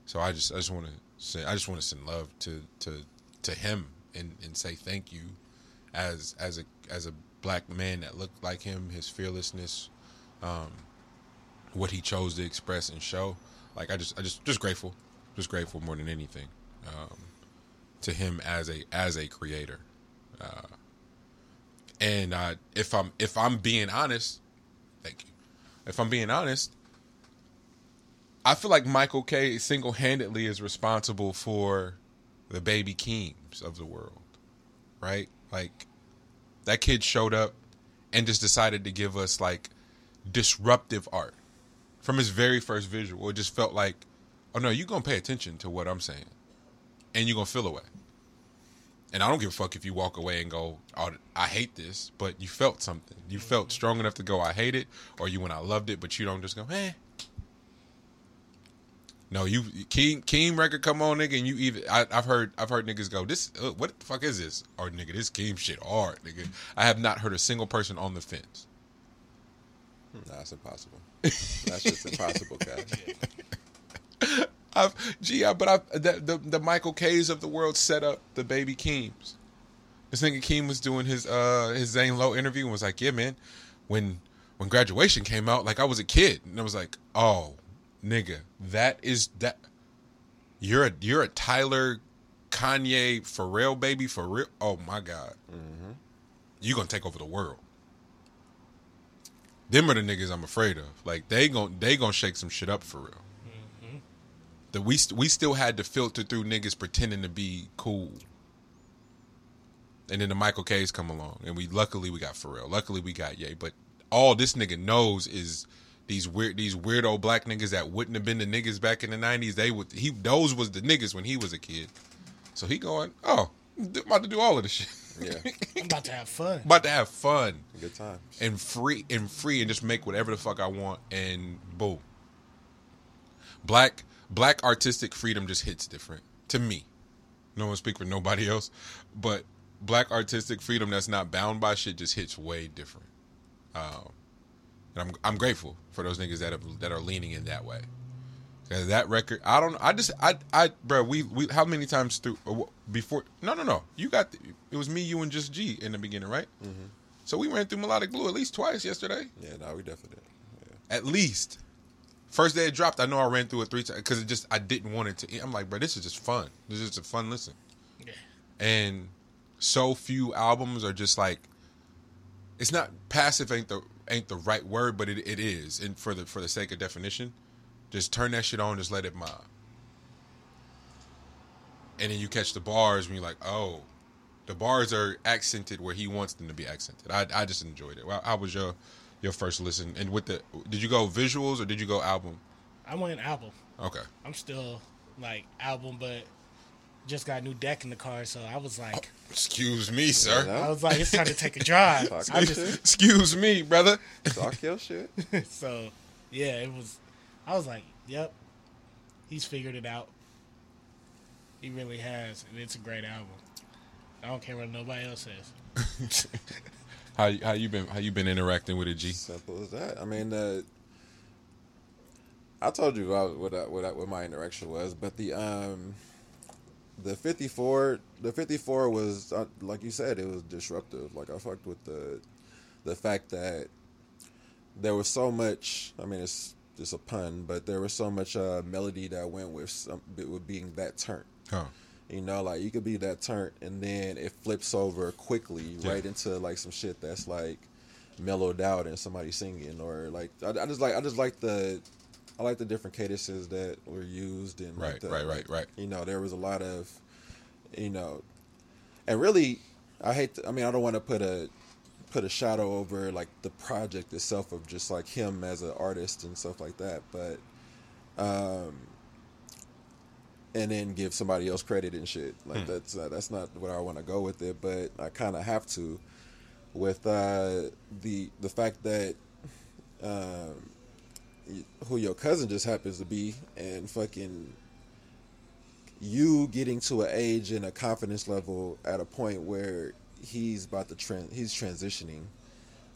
so I just I just want to say I just want to send love to to to him and and say thank you as as a as a black man that looked like him, his fearlessness, um, what he chose to express and show. Like I just I just just grateful, just grateful more than anything um, to him as a as a creator. Uh, and uh, if I'm if I'm being honest, thank you. If I'm being honest, I feel like Michael K single handedly is responsible for the Baby Keems of the world, right? Like that kid showed up and just decided to give us like disruptive art from his very first visual. It just felt like, oh no, you're gonna pay attention to what I'm saying, and you're gonna feel away. And I don't give a fuck if you walk away and go, oh, I hate this, but you felt something. You felt strong enough to go, I hate it, or you went, I loved it, but you don't just go, eh. No, you Keem Keem record come on, nigga, and you even I, have heard I've heard niggas go, this uh, what the fuck is this? Or nigga, this Keem shit hard, nigga. I have not heard a single person on the fence.
Nah, that's impossible. That's just impossible, guys.
I've gee, I, but I the, the the Michael K's of the world set up the Baby Keems. This nigga Keem was doing his uh his Zane Lowe interview and was like, yeah, man, when when graduation came out, like I was a kid, and I was like, oh, nigga, that is that. You're a you're a Tyler, Kanye, Pharrell baby for real. Oh my god,
Mm-hmm.
you gonna take over the world. Them are the niggas I'm afraid of. Like they gon' they gonna shake some shit up for real. That we st- we still had to filter through niggas pretending to be cool. And then the Michael K's come along, and we luckily we got Pharrell. Luckily we got Ye. But all this nigga knows is these weird these weirdo black niggas that wouldn't have been the niggas back in the nineties. They would he those was the niggas when he was a kid. So he going, oh, I'm about to do all of this shit.
Yeah,
I'm about to have fun.
about to have fun
good time.
and free and free and just make whatever the fuck I want and boom. Black black artistic freedom just hits different to me. No one speak for nobody else, but black artistic freedom that's not bound by shit just hits way different. Um, and I'm I'm grateful for those niggas that have, that are leaning in that way. Cause that record, I don't. I just, I, I, bro. We, we. How many times through uh, before? No, no, no. You got. The, it was me, you, and just G in the beginning, right?
Mm-hmm.
So we ran through Melodic Blue at least twice yesterday.
Yeah, no, we definitely did. Yeah.
At least. First day it dropped, I know I ran through it three times because it just I didn't want it to. I'm like, bro, this is just fun. This is just a fun listen.
Yeah.
And so few albums are just like, it's not passive. Ain't the ain't the right word, but it, it is. And for the for the sake of definition, just turn that shit on. Just let it mob. And then you catch the bars when you're like, oh, the bars are accented where he wants them to be accented. I I just enjoyed it. Well, how was your your first listen? And with the did you go visuals or did you go album?
I went album.
Okay.
I'm still like album, but just got a new deck in the car, so I was like,
Excuse me, sir.
I was like, it's time to take a drive.
Talk your
just
shit.
Excuse me, brother.
Talk your shit.
so yeah, it was. I was like, yep, he's figured it out. He really has, and it's a great album. I don't care what nobody else says.
How you- how you been how you been interacting with it, G?
Simple as that. I mean, uh, I told you what what, I, what, I, what my interaction was, but the um, the fifty four, the fifty four was uh, like you said, it was disruptive. Like I fucked with the the fact that there was so much. I mean, it's just a pun, but there was so much uh, melody that went with some with being that turn.
Huh.
You know, like you could be that turn and then it flips over quickly
Yeah.
right into like some shit that's like mellowed out and somebody singing or like I, I just like I just like the I like the different cadences that were used and like
Right,
the,
right, right, right.
You know, there was a lot of you know, and really I hate to, I mean I don't want to put a put a shadow over like the project itself of just like him as an artist and stuff like that, but um and then give somebody else credit and shit. Like that's uh, that's not where I want to go with it, but I kind of have to with uh, the the fact that um, who your cousin just happens to be and fucking you getting to an age and a confidence level at a point where he's about to trans he's transitioning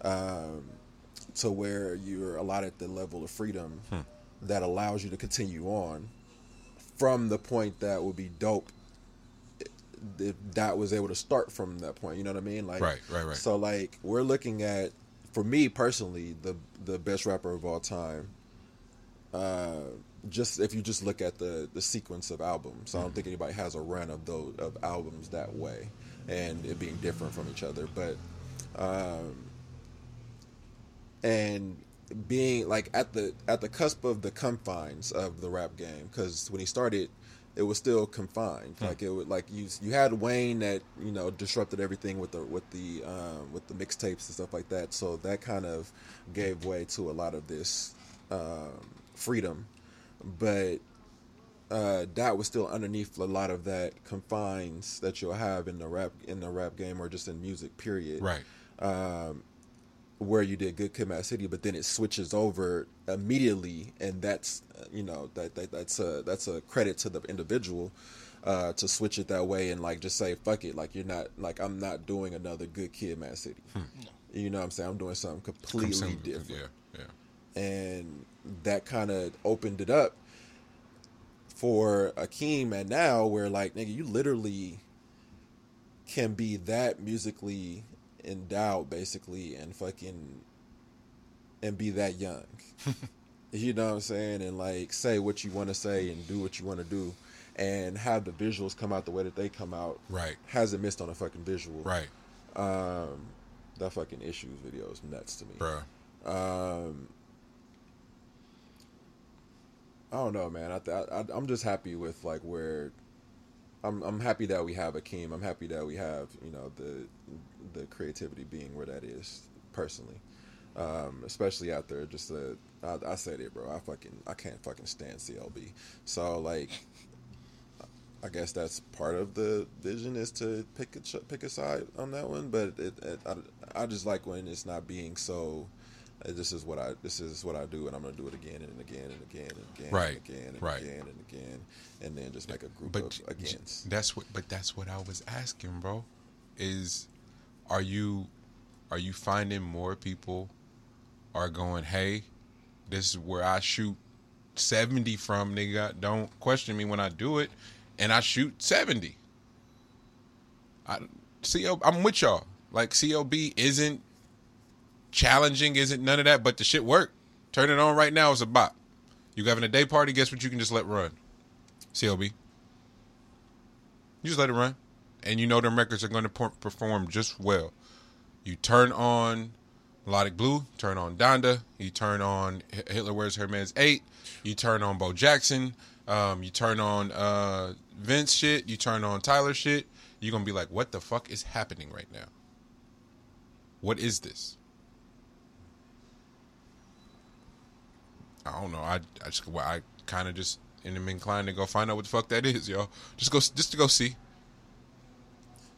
um, to where you're allotted the level of freedom that allows you to continue on from the point that would be dope if that was able to start from that point. You know what I mean? Like,
Right, right, right.
So like we're looking at, for me personally, the the best rapper of all time. Uh, just if you just look at the the sequence of albums, I don't think anybody has a run of those of albums that way, and it being different from each other. But, um, and being like at the at the cusp of the confines of the rap game because when he started it was still confined like it would like you you had Wayne that you know disrupted everything with the with the um, with the mixtapes and stuff like that so that kind of gave way to a lot of this um, freedom but uh, that was still underneath a lot of that confines that you'll have in the rap in the rap game or just in music period
Right.
um, where you did good kid, m.A.A.d city, but then it switches over immediately, and that's you know that, that that's a that's a credit to the individual uh, to switch it that way and like just say fuck it, like you're not like I'm not doing another good kid, m.A.A.d city. You know what I'm saying? I'm doing something completely different
Yeah, yeah.
and that kind of opened it up for Akeem and now where like nigga you literally can be that musically endowed basically and fucking and be that young. you know what I'm saying? And like say what you want to say and do what you want to do and have the visuals come out the way that they come out.
Right.
Hasn't missed on a fucking visual.
Right,
Um that fucking issues video is nuts to me.
bro.
Um, I don't know, man. I, th- I I'm just happy with like where I'm. I'm happy that we have Akeem. I'm happy that we have you know the the creativity being where that is personally. Um, especially after just the I, I said it, bro. I fucking I can't fucking stand CLB. So like, I guess that's part of the vision is to pick a pick a side on that one. But it, it I, I just like when it's not being so. This is what I this is what I do, and I'm gonna do it again and again and again and again
Right,
and again and
right.
again and again, and then just make a group
But
of
that's what. But that's what I was asking, bro. Is are you are you finding more people are going? Hey, this is where I shoot seventy from, nigga. Don't question me when I do it, and I shoot seventy. I CO. I'm with y'all. Like COB isn't challenging, isn't none of that, but the shit work. Turn it on right now. It's a bop. You having a day party? Guess what? You can just let run. CLB. You just let it run, and you know them records are going to perform just well. You turn on Melodic Blue, turn on Donda, you turn on Hitler Wears Hermes Eight, you turn on Bo Jackson, um, you turn on uh, Vince shit, you turn on Tyler shit. You're gonna be like, what the fuck is happening right now? What is this? I don't know. I I just well, I kind of just am inclined to go find out what the fuck that is, yo. Just go just to go see.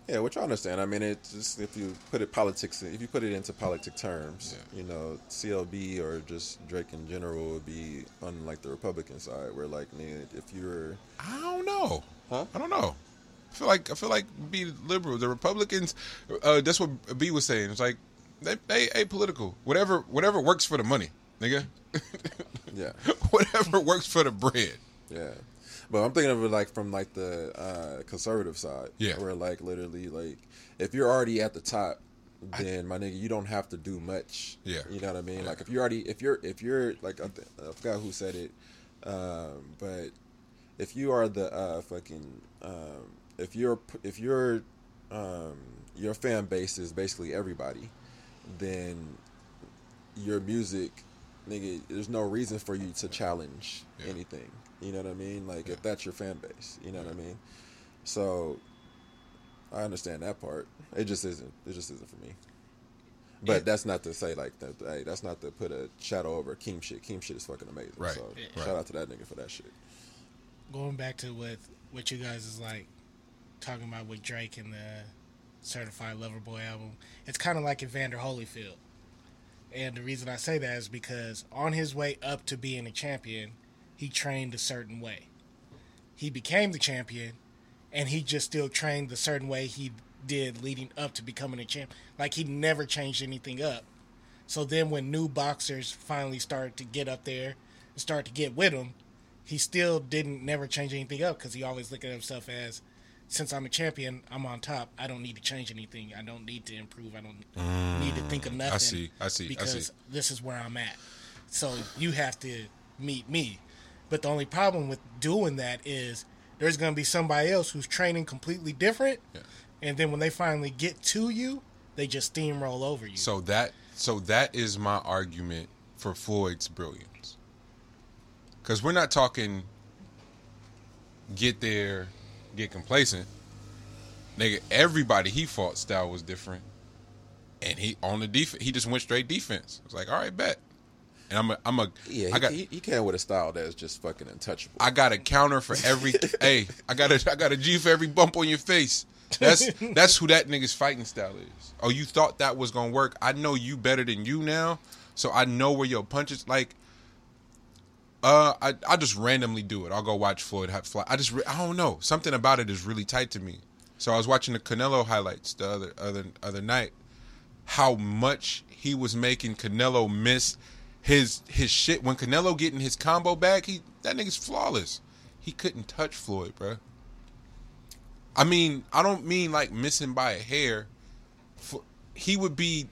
Yeah, which I understand. I mean, it's just if you put it politics, if you put it into politic terms,
Yeah.
you know, CLB or just Drake in general would be on like the Republican side, where like, man, if you're
I don't know.
Huh?
I don't know. I feel like I feel like be liberal. The Republicans, uh, that's what B was saying. It's like they they apolitical. Whatever whatever works for the money, nigga.
Yeah.
whatever works for the bread.
Yeah. But I'm thinking of it like from like the uh, conservative side.
Yeah.
Where like literally like if you're already at the top, then my nigga, you don't have to do much.
Yeah.
You know what I mean?
Yeah.
Like if you're already if you're if you're like I, th- I forgot who said it, um, but if you are the uh, fucking um, if you're if you're um, your fan base is basically everybody, then your music, nigga, there's no reason for you to challenge
Yeah.
anything. You know what I mean? Like
Yeah.
if that's your fan base, you know what I mean? So I understand that part. It just isn't. It just isn't for me. But
Yeah.
that's not to say like that. Hey, that's not to put a shadow over Keem shit. Keem shit is fucking amazing.
Right.
So
Yeah.
shout out to that nigga for that shit.
Going back to what what you guys is like talking about with Drake and the Certified Lover Boy album. It's kind of like Evander Holyfield. And the reason I say that is because on his way up to being a champion, he trained a certain way. He became the champion, and he just still trained the certain way he did leading up to becoming a champ. Like he never changed anything up. So then when new boxers finally started to get up there and start to get with him, he still didn't never change anything up because he always looked at himself as since I'm a champion, I'm on top. I don't need to change anything. I don't need to improve. I don't mm, need to think of nothing.
I see, I see, I
Because
see.
this is where I'm at. So you have to meet me. But the only problem with doing that is there's going to be somebody else who's training completely different.
Yeah.
And then when they finally get to you, they just steamroll over you.
So that so that is my argument for Floyd's brilliance. Cuz we're not talking get there, get complacent. Nigga, everybody he fought style was different. And he on the defense, he just went straight defense. It's like, all right, bet. And I'm a, I'm a,
Yeah, he,
I got,
he, he came with a style that's just fucking untouchable.
I got a counter for every. hey, I got a, I got a G for every bump on your face. That's that's who that nigga's fighting style is. Oh, you thought that was gonna work? I know you better than you now, so I know where your punches. Like, uh, I I just randomly do it. I'll go watch Floyd fly. I just I don't know something about it is really tight to me. So I was watching the Canelo highlights the other other other night. How much he was making Canelo miss his his shit when Canelo getting his combo back. He that nigga's flawless. He couldn't touch Floyd, bruh. I mean, I don't mean like missing by a hair. He would be,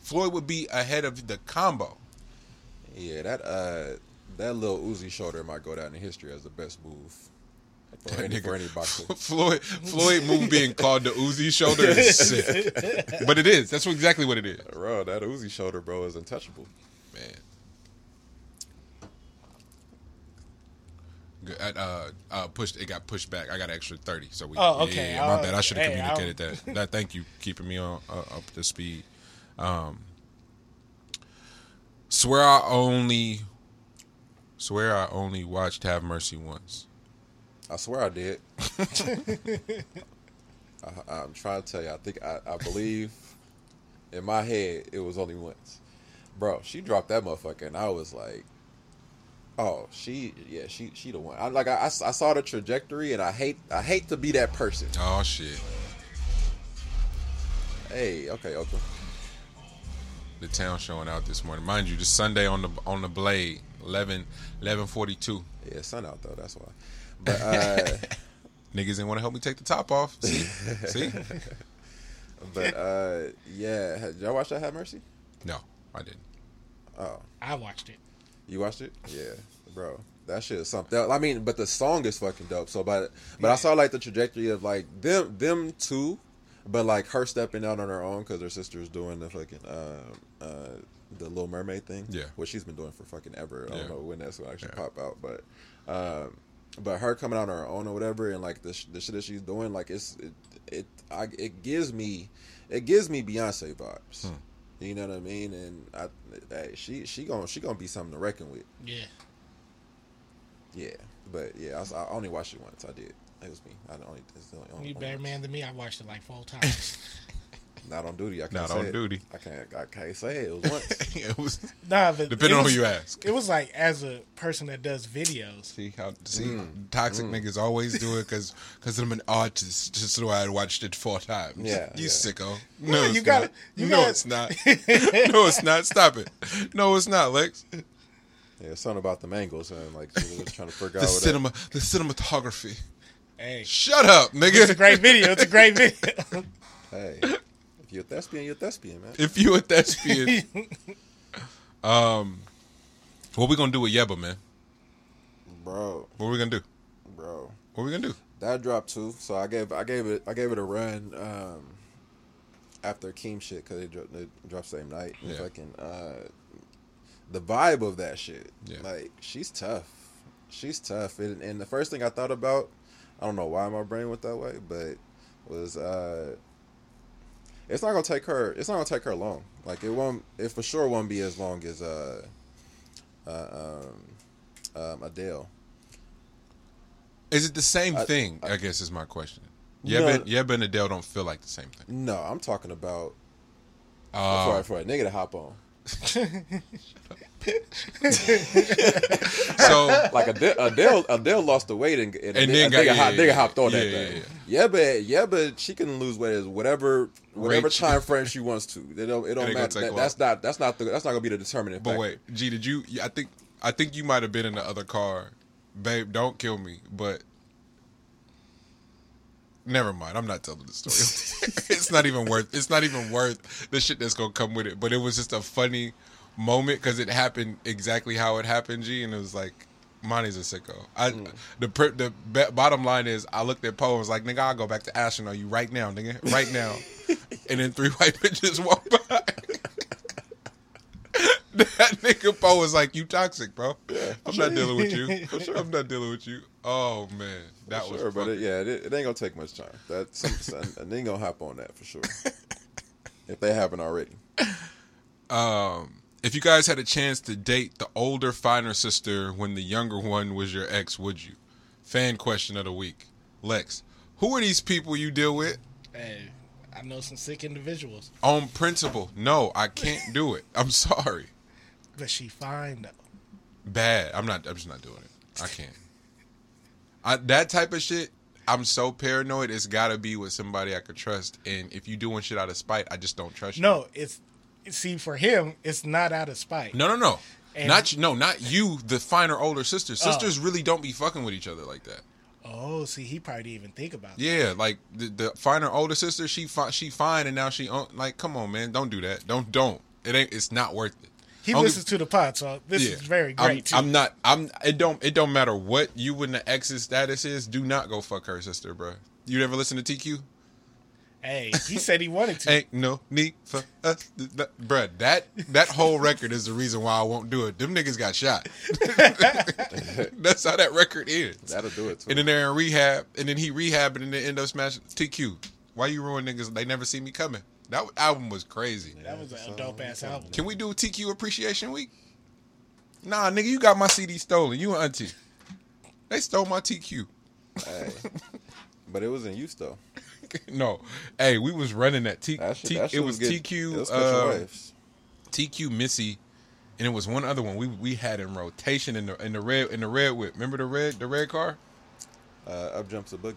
Floyd would be ahead of the combo.
Yeah, that uh, that little Uzi shoulder might go down in history as the best move for any, for any boxer.
Floyd Floyd move being called the Uzi shoulder is sick, but it is. That's exactly what it is,
Bro, that Uzi shoulder, bro, is untouchable.
man. Good. Uh, uh, pushed. It got pushed back. I got an extra thirty. So we.
Oh, okay.
Yeah, my
Uh,
bad. I should have
hey,
communicated that. That. Thank you, keeping me on uh, up to speed. Um, swear I only. Swear I only watched Have Mercy once.
I swear I did. I, I'm trying to tell you. I think I, I believe in my head it was only once, bro. She dropped that motherfucker, and I was like, "Oh, she, yeah, she, she the one." I like, I, I saw the trajectory, and I hate, I hate to be that person.
Oh shit!
Hey, okay, okay.
The town showing out this morning, mind you. Just Sunday on the on the blade, 11, 1142.
Yeah, sun out though. That's why. But uh,
Niggas didn't want to help me take the top off. See, see?
but uh, yeah, Had- did y'all watch that? Have mercy.
No, I didn't.
Oh,
I watched it.
you watched it? Yeah, bro. That shit is something. I mean, but the song is fucking dope. So, but but I saw like the trajectory of like them them two, but like her stepping out on her own because her sister's doing the fucking uh, uh, the Little Mermaid thing.
Yeah.
what she's been doing for fucking ever. I
Yeah.
don't know when that's gonna actually
Yeah.
pop out, but um, but her coming out on her own or whatever, and like the sh- the shit that she's doing, like it's it it I, it gives me it gives me Beyonce vibes.
Hmm.
You know what I mean? And I, hey, she she gonna she gonna be something to reckon with.
Yeah.
Yeah, but yeah, I, I only watched it once. I did. It was me. I only. It's the only, only
You
only
better
once.
man than me. I watched it like four times.
Not on duty. I can't
Not
say
on
it.
duty.
I can't. I can't say it. It was once.
it was
Nah, but
depending
it
on
was-
who you ask.
It was like as a person that does videos.
See how see
Mm.
toxic niggas always do it because because I'm an artist. Just so I watched it four times.
Yeah,
you
yeah.
sicko. No,
Yeah,
it's
you gotta-
not.
you
no,
gotta-
it's not. no, it's not. Stop it. No, it's not, Lex.
yeah, something about the mangoes and like she was trying to figure
The
out what
cinema, the cinematography.
Hey,
Shut up, nigga.
it's a great video. It's a great video.
Hey, if you're a thespian, you're a thespian, man.
If you a thespian, um, what we gonna do with Yebba, man?
Bro,
What we gonna do?
bro.
What we gonna do?
That dropped too. So I gave I gave it I gave it a run um, after Keem shit because it, dro- it dropped same night. And
Yeah.
Fucking uh, the vibe of that shit.
Yeah.
Like she's tough. She's tough. And, and the first thing I thought about, I don't know why my brain went that way, but was uh, it's not gonna take her. It's not gonna take her long. Like it won't. It for sure won't be as long as uh, uh um, um Adele.
Is it the same
I-
thing? I, guess is my question.
No.
Yebba, Yebba and Adele don't feel like the same thing.
No, I'm talking about
Uh,
for, for a nigga to hop on.
so
Like Adele, Adele, Adele lost the weight and, and,
And
a
then
nigga,
got-
a nigga,
yeah,
hop-
yeah,
nigga hopped on
yeah,
that
yeah,
thing.
yeah.
Yeah, but yeah, but she can lose weight as whatever whatever
Rate.
time frame she wants to. It don't it don't
ain't gonna
matter. That, that's not that's not the, that's not gonna be the determining
But
factor.
wait, G, did you? I think I think you might have been in the other car, babe. Don't kill me, but never mind. I'm not telling the story. it's not even worth. It's not even worth the shit that's gonna come with it. But it was just a funny moment because it happened exactly how it happened, G, and it was like. Monty's a sicko. I the per, the be, bottom line is I looked at Poe and was like, nigga, I'll go back to Ashton on you right now, nigga, right now. and then three white bitches walk by. that nigga Poe was like, "You toxic, bro. I'm not dealing with you. I'm not dealing with you." Oh man, that was
sure, but it, yeah, it, it ain't gonna take much time. That some, some, a gonna hop on that for sure. if they haven't already.
Um, if you guys had a chance to date the older, finer sister when the younger one was your ex, would you? Fan question of the week, Lex. Who are these people you deal with?
hey, I know some sick individuals,
On principle, no, I can't do it. I'm sorry.
but she fine though.
Bad. I'm not. I'm just not doing it. I can't. I, that type of shit. I'm so paranoid. It's got to be with somebody I could trust. And if you doing shit out of spite, I just don't trust you.
No, it's see for him, it's not out of spite.
No, no, no.
And-
not no, not you. The finer older sister. Uh. Sisters really don't be fucking with each other like that.
Oh, see, he probably didn't even think about that.
Yeah, like the, the finer older sister, she fi- she fine, and now she like, come on, man, don't do that. Don't don't. It ain't. It's not worth it.
He listens to the pod, so this
Yeah.
is very
I'm,
great too.
I'm not. I'm. It don't. It don't matter what you and the ex's status is. Do not go fuck her sister, bro. You ever listen to TQ?
Hey, he said he wanted to.
Ain't no need for us, bruh. That that whole record is the reason why I won't do it. Them niggas got shot. That's how that record ends.
That'll do it too.
And then they're in rehab, and then he rehabbed, and then end up smashing TQ. Why you ruin niggas? They never see me coming. That album was crazy.
That was a dope ass album.
Can we do TQ Appreciation Week? Nah, nigga, you got my CD stolen. You an auntie. They stole my TQ.
Hey. but it was in use though.
no, hey, we was running that T.
That shit,
T-
that
it
shit
was
good.
TQ.
It was catching
uh. TQ Missy, and it was one other one we we had in rotation in the in the red in the red whip. Remember the red the red car?
Uh, up jumps a boogie.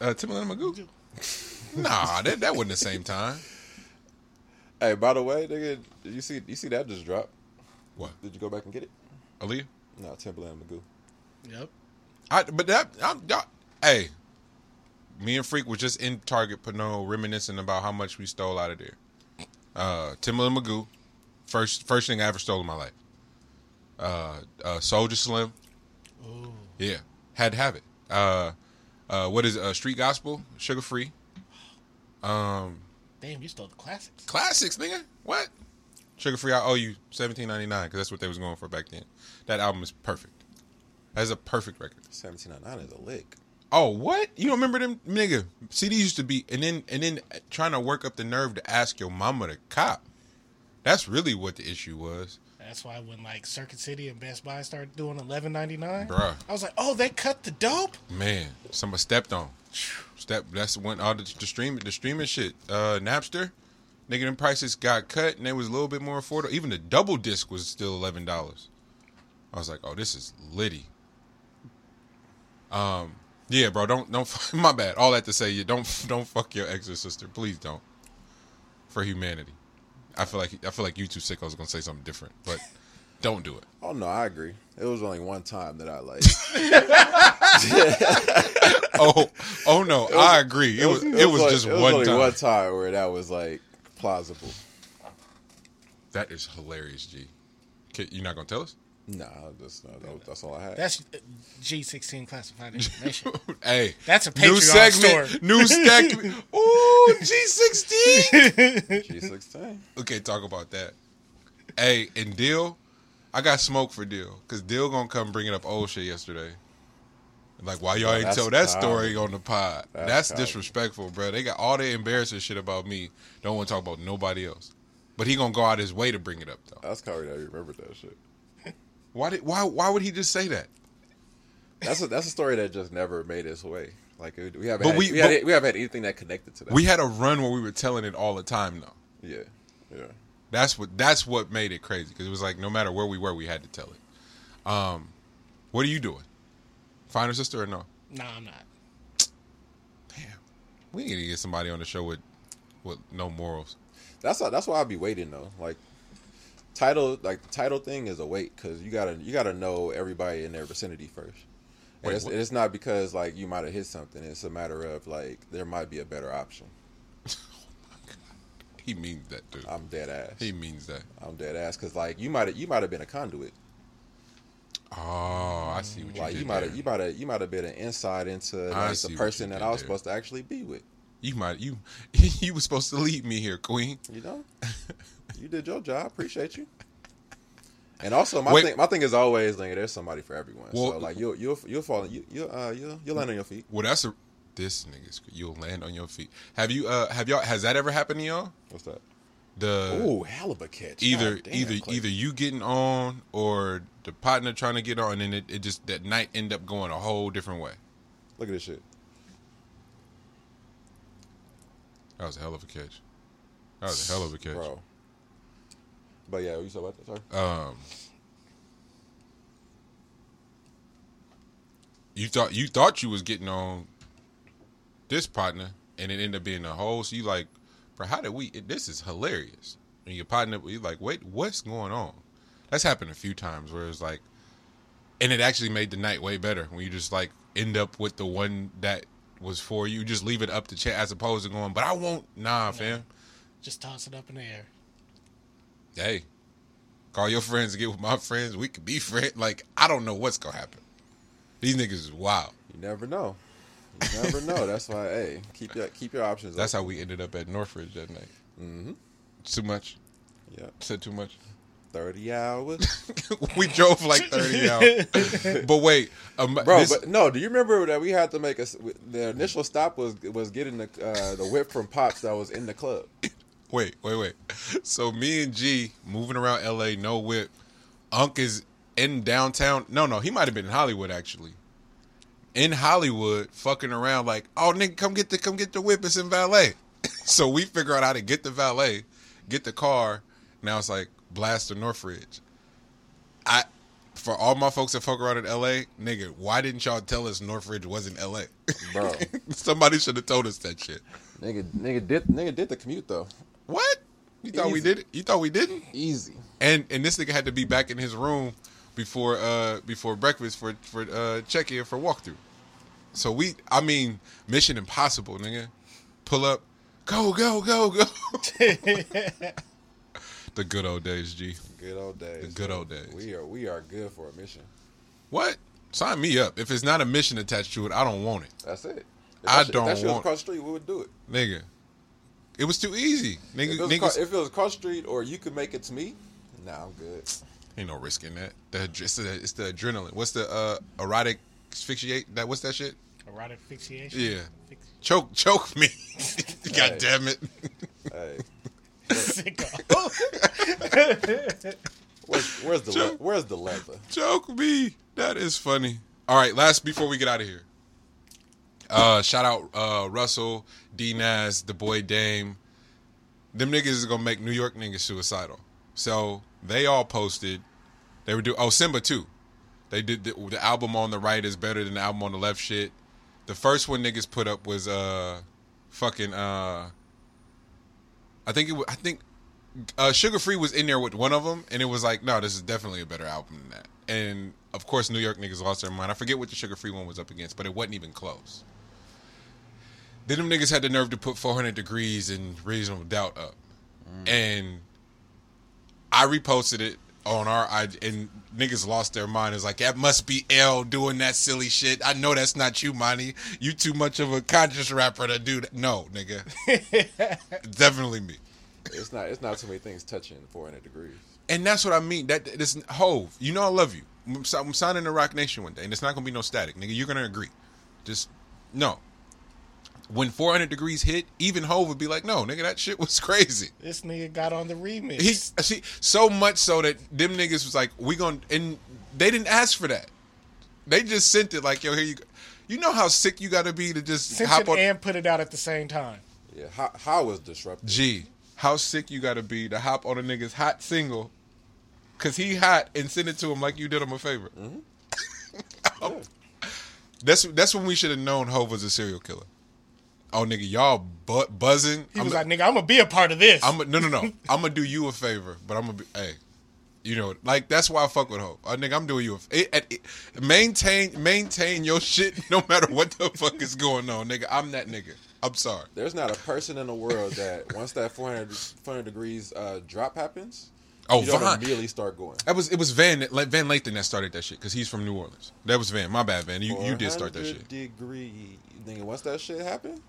Uh, Timbaland and Magoo. nah, that that wasn't the same time.
Hey, by the way, nigga, did you see you see that just dropped?
What?
Did you go back and get it?
Aaliyah?
No, Timbaland Magoo.
Yep.
I but that I'm I, hey, me and Freak was just in Target Pano reminiscing about how much we stole out of there. Uh, Timbaland Magoo, first first thing I ever stole in my life. Uh, uh Soulja Slim,
Ooh.
yeah, had to have it. Uh, uh, what is it? Uh, Street Gospel, Suga Free. Um,
Damn, you stole the classics.
classics, nigga. What? Suga Free. I owe you seventeen ninety nine because that's what they was going for back then. That album is perfect. That's a perfect record.
Seventeen ninety nine is a lick.
Oh, what? You don't remember them, nigga? CDs used to be, and then and then trying to work up the nerve to ask your mama to cop. That's really what the issue was,
That's why when like Circuit City and Best Buy started doing eleven ninety nine,
bruh.
I was like, oh, they cut the dope.
Man, somebody stepped on. Step. That's when all the, the streaming, the streaming shit. Uh, Napster, nigga, them prices got cut and they was a little bit more affordable. Even the double disc was still eleven dollars. I was like, oh, this is litty. Um, yeah, bro, don't don't. My bad. All that to say, you don't don't fuck your ex or sister. Please don't. For humanity, I feel like I feel like you two sickos are gonna say something different, but don't do it.
Oh no, I agree. It was only one time that I like.
Oh, oh no, I agree. It was it was,
like-
just
it was
one
only
time.
one time where that was like plausible.
That is hilarious, G. Kid, You not gonna tell us?
Nah, that's not, that, that's all I had.
That's uh, G sixteen classified information.
hey,
That's a
new segment.
story.
New segment. Ooh, G sixteen.
G sixteen.
okay, talk about that. Hey, and Deal, I got smoke for Deal because Deal gonna come bringing up old shit yesterday. Like, why y'all
Bro,
ain't
that's
tell that
childish.
story on the pod? That's,
That's
disrespectful, bro. They got all the embarrassing shit about me. Don't want to talk about nobody else. But he gonna go out his way to bring it up though.
That's crazy that you remember that shit.
Why did why why would he just say that?
That's a that's a story that just never made its way. Like we haven't
But
had,
we-
we, had,
but-
we haven't had anything that connected to that.
We had a run where we were telling it all the time though.
yeah, yeah.
That's what that's what made it crazy because it was like no matter where we were, we had to tell it. Um, what are you doing? Find her sister or no?
nah, I'm not.
Damn, we need to get somebody on the show with with no morals.
That's why, that's why I'd be waiting though. Like title, like the title thing is a wait because you gotta you gotta know everybody in their vicinity first. And
Wait,
it's,
what?
it's not because like you might have hit something. It's a matter of like there might be a better option.
He means that, dude.
I'm dead ass.
He means that.
I'm dead ass because like you might you might have been a conduit.
Oh, I see what you
Like you might have you might have you might have been an insight into like the person that I was
there.
supposed to actually be with.
You might you you were supposed to leave me here, Queen.
You know, you did your job. Appreciate you. And also, my
Wait.
thing, my thing is always like there's somebody for everyone.
Well-
so like you'll you'll you'll fall you you uh you'll you'll land on your feet.
Well, that's a this nigga's. You'll land on your feet. Have you uh have y'all has that ever happened to y'all?
What's that?
The
oh hell of a catch.
either
damn,
either
Clay.
either you getting on or the partner trying to get on, and it, it just that night end up going a whole different way.
Look at this shit.
That was a hell of a catch. That was a hell of a catch.
bro. But yeah, you said what? Sorry.
Um, you thought you thought you was getting on this partner, and it ended up being a whole. So you like, bro, how did we? It, this is hilarious. And your partner, you like, wait, what's going on? That's happened a few times where it's like, and it actually made the night way better when you just like end up with the one that was for you. Just leave it up to chat as opposed to going, but I won't. Nah, fam.
Just toss it up in the air.
hey, call your friends to get with my friends. We could be friends. Like, I don't know what's gonna happen. These niggas is wild.
You never know. You never know. That's why. Hey, keep your keep your options.
That's
open.
how we ended up at Northridge that night.
Mm-hmm.
Too much.
Yeah,
Said too much.
Thirty hours,
we drove like thirty hours. but wait, um,
bro.
this-
but no, do you remember that we had to make a? The initial stop was was getting the uh, the whip from Pops that was in the club.
wait, wait, wait. So me and G moving around L.A. No whip. Unc is in downtown. No, no, he might have been in Hollywood actually. In Hollywood, fucking around like, oh nigga, come get the come get the whip. It's in valet. so we figure out how to get the valet, get the car. Now it's like blast to Northridge. I for all my folks that fuck around in LA, nigga, why didn't y'all tell us Northridge wasn't LA?
Bro.
Somebody should have told us that shit.
Nigga, nigga did nigga did the commute though.
What? You thought we did it? You thought we didn't?
Easy.
And and this nigga had to be back in his room before uh before breakfast for for uh check in for walkthrough. So we I mean Mission Impossible, nigga. Pull up, go go go go. the good old days, G.
Good old days.
The good old days.
We are we are good for a mission.
What? Sign me up. If it's not a mission attached to it, I don't want it,
That's it. If
I
that
don't
If that shit was
want-
across the street, we would do it.
nigga. It was too easy, nigga.
If it, was
Niggas,
across, if it was across the street, or you could make it to me, nah, I'm good.
ain't no risk in that. The, adre- it's, the, it's the adrenaline. What's the uh, erotic asphyxiate? That what's that shit?
Erotic asphyxiation.
Yeah.
Fix-
Choke, choke me. God
Right.
damn it.
Hey,
Sicko.
Where's, where's the le- where's the leather?
Joke me. That is funny. All right, last before we get out of here. Uh, shout out uh, Russell, D Nas, the boy Dame. Them niggas is gonna make New York niggas suicidal. So they all posted. They were do oh Simba too. They did the, the album on the right is better than the album on the left. Shit. The first one niggas put up was uh, fucking uh. I think it. I think uh, Suga Free was in there with one of them, and it was like, no, this is definitely a better album than that. And of course, New York niggas lost their mind. I forget what the Suga Free one was up against, but it wasn't even close. Then them niggas had the nerve to put 400 Degrees and Reasonable Doubt up, and I reposted it on our I and niggas lost their mind. It's like that must be L doing that silly shit. I know that's not you, Monty. You too much of a conscious rapper to do that. No, nigga, definitely me.
It's not it's not too many things touching 400 degrees.
And that's what I mean. That this Hove, you know I love you. I'm, signing to Roc Nation one day, and it's not gonna be no static, nigga. You're gonna agree. Just no. When 400 degrees hit, even Hove would be like, "No, nigga, that shit was crazy."
this nigga got on the remix.
He see so much so that them niggas was like, "We gonna," and they didn't ask for that. They just sent it like, "Yo, here you go." You know how sick you got to be to just
Sent
hop
it
on.
and put it out at the same time.
Yeah, how how was disruptive?
G, how sick you gotta be to hop on a nigga's hot single, cause he hot and send it to him like you did him a favor.
Yeah. Mm-hmm.
That's that's when we should have known Hove was a serial killer. Oh nigga, y'all bu- buzzing.
He
I'm
was
a-
like, "Nigga, I'm gonna be a part of this."
I'm a, no no no. I'm gonna do you a favor, but I'm gonna be hey. You know, like that's why I fuck with Hove. Uh, nigga, I'm doing you a it, it, it- maintain maintain your shit no matter what the fuck is going on, nigga. I'm that nigga. I'm sorry.
There's not a person in the world that once that 400, 400 degrees uh, drop happens,
Oh,
you don't
Von.
immediately start going.
That was it was Van Van Lathan that started that shit because he's from New Orleans. That was Van. My bad, Van. You you did start that
400
shit.
Degree, nigga. Once that shit happened,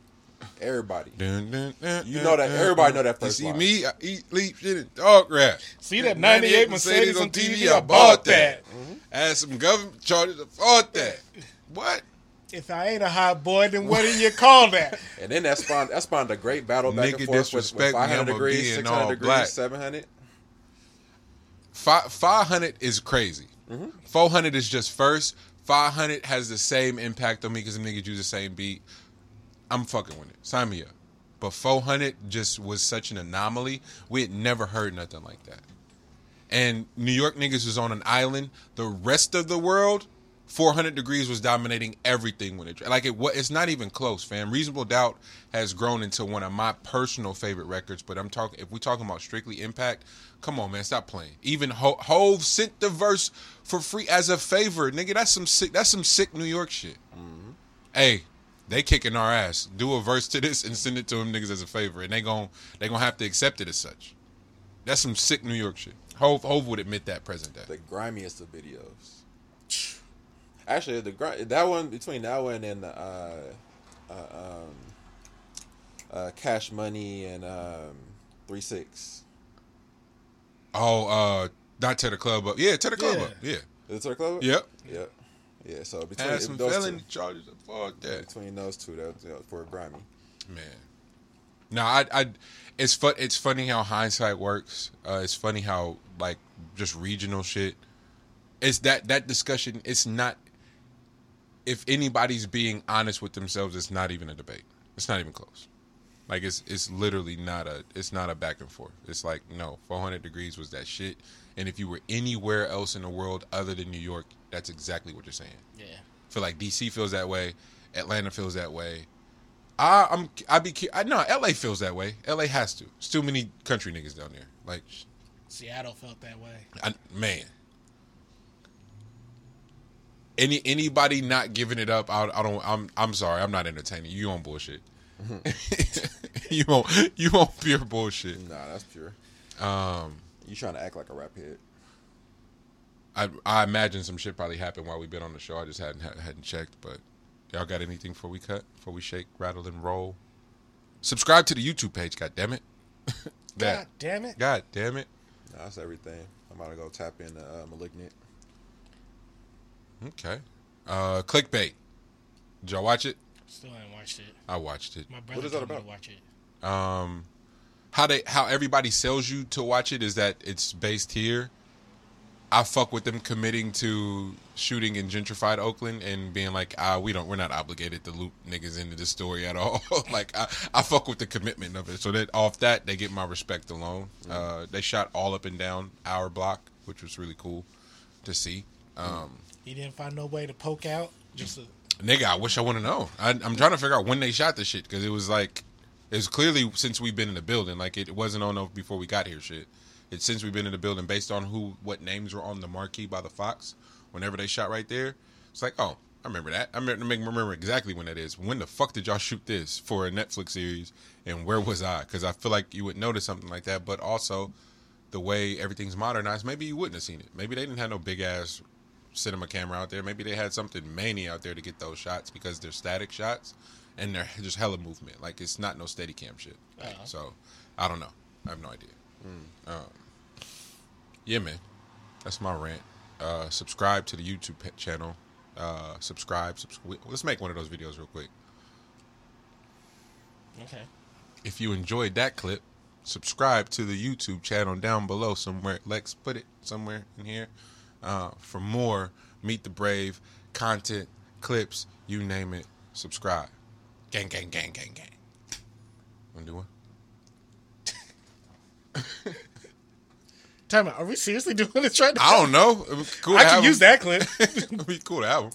everybody.
Dun, dun, dun,
You know that-
dun,
everybody
dun.
know that first
You see
line.
me? I eat, sleep, shit, and dog rap.
See that 98 Mercedes on TV? I bought that.
I had some government charges. I bought that. What?
If I ain't a hot boy, then what do you call that?
And then that spawned that spawned a great battle back
Nigga
and forth with, with
disrespect me,
500 degrees, 600 degrees,
black.
700.
Five five hundred is crazy.
Mm-hmm.
Four hundred is just first. Five hundred has the same impact on me because the niggas use the same beat. I'm fucking with it. Sign me up. But four hundred just was such an anomaly. We had never heard nothing like that. And New York niggas was on an island. The rest of the world, 400 degrees was dominating everything when it like it. wa- It's not even close, fam. Reasonable Doubt has grown into one of my personal favorite records. But I'm talking if we talking about strictly impact. Come on, man, stop playing. Even Ho- Hove sent the verse for free as a favor, nigga. That's some sick. That's some sick New York shit. Mm-hmm. Hey, they kicking our ass. Do a verse to this and send it to them niggas as a favor, and they gon' they gonna have to accept it as such. That's some sick New York shit. Hove, Hove would admit that present day.
The grimiest of videos. Actually, the gri- that one between that one and the uh, uh, um, uh, Cash Money and um, Three Six.
Oh, uh, not tear the club up. Yeah, tear the club
Yeah.
up. Yeah.
Is it a club?
Yep.
Yep. Yeah. So between
some
those
felony
two,
charges. Fuck that.
between those two, that you know, for grimy.
Man. No, I, I, it's fun. It's funny how hindsight works. Uh, it's funny how like just regional shit. It's that that discussion. It's not. If anybody's being honest with themselves, it's not even a debate. It's not even close. Like it's it's literally not a it's not a back and forth. It's like no, 400 degrees was that shit. And if you were anywhere else in the world other than New York, that's exactly what you're saying
Yeah.
feel like DC feels that way, Atlanta feels that way. I, I'm I be cu- I know LA feels that way. LA has to. It's too many country niggas down there. Like,
Seattle felt that way.
I, man. Any anybody not giving it up, I, I don't. I'm I'm sorry. I'm not entertaining you on bullshit. you on you on pure bullshit.
Nah, that's pure.
Um,
You trying to act like a rap head?
I I imagine some shit probably happened while we've been on the show. I just hadn't hadn't checked. But y'all got anything before we cut? Before we shake, rattle, and roll? Subscribe to the YouTube page. God damn it. that.
God damn it.
God damn it.
Nah, that's everything. I'm about to go tap in uh, Malignant.
Okay. Uh, clickbait. Did y'all watch it?
Still ain't watched it.
I watched it.
My brother
is that
told me to
about?
watch it.
Um, how they how everybody sells you to watch it is that it's based here. I fuck with them committing to shooting in gentrified Oakland and being like, ah, we don't, we're not obligated to loop niggas into this story at all. like, I, I fuck with the commitment of it. So that off that, they get my respect alone. Uh, they shot all up and down our block, which was really cool to see. Um,
You didn't find no way to poke out. Just a,
Nigga, I wish I want to know. I, I'm trying to figure out when they shot this shit because it was like, it was clearly since we've been in the building. Like it wasn't on before we got here shit. It's since we've been in the building based on who, what names were on the marquee by the Fox. Whenever they shot right there, it's like, oh, I remember that. I remember, remember exactly when that is. When the fuck did y'all shoot this for a Netflix series? And where was I? Because I feel like you would notice something like that. But also, the way everything's modernized, maybe you wouldn't have seen it. Maybe they didn't have no big ass cinema camera out there. Maybe they had something many out there to get those shots because they're static shots and they're just hella movement. Like it's not no steady cam shit.
Uh-huh.
So I don't know. I have no idea. Um, yeah, man. That's my rant. Uh, subscribe to the YouTube channel. Uh, subscribe. Subs- let's make one of those videos real quick.
okay.
If you enjoyed that clip, subscribe to the YouTube channel down below somewhere. Lex, put it somewhere in here uh, for more Meet the Brave content, clips, you name it. Subscribe. Gang, gang, gang, gang, gang. Wanna do one?
Time out. Are we seriously doing this right now?
I don't know. It was cool to
I
have
can
him.
use that clip.
It'd be cool to have him.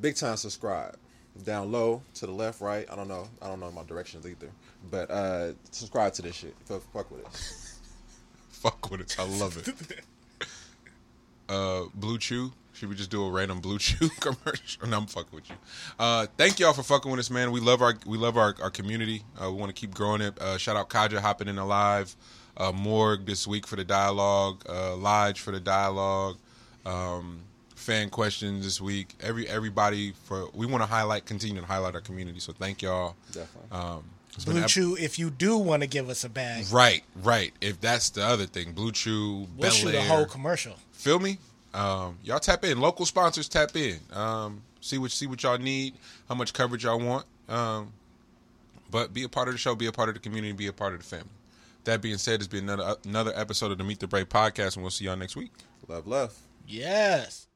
Big time subscribe. Down low, to the left, right. I don't know. I don't know my directions either. But uh subscribe to this shit. Fuck, fuck with it.
Fuck with it. I love it. Uh, BlueChew. Should we just do a random BlueChew commercial? No, I'm fucking with you. Uh, thank y'all for fucking with us, man. We love our we love our, our community. Uh, we want to keep growing it. Uh, shout out Kaja hopping in alive. live. Uh, Morg this week for the dialogue. Uh, Lodge for the dialogue. Um, fan questions this week. Every everybody for we want to highlight, continue to highlight our community. So thank y'all.
Definitely.
Um, it's
Blue
ep-
Chew, if you do want to give us a bag,
Right, right. If that's the other thing, BlueChew,
we'll
Bel
shoot a whole commercial.
Feel me? Um, y'all tap in. Local sponsors tap in. Um, see what see what y'all need, how much coverage y'all want. Um, but be a part of the show, be a part of the community, be a part of the family. That being said, it's been another another episode of the Meet the Brave podcast, and we'll see y'all next week.
Love, love.
Yes.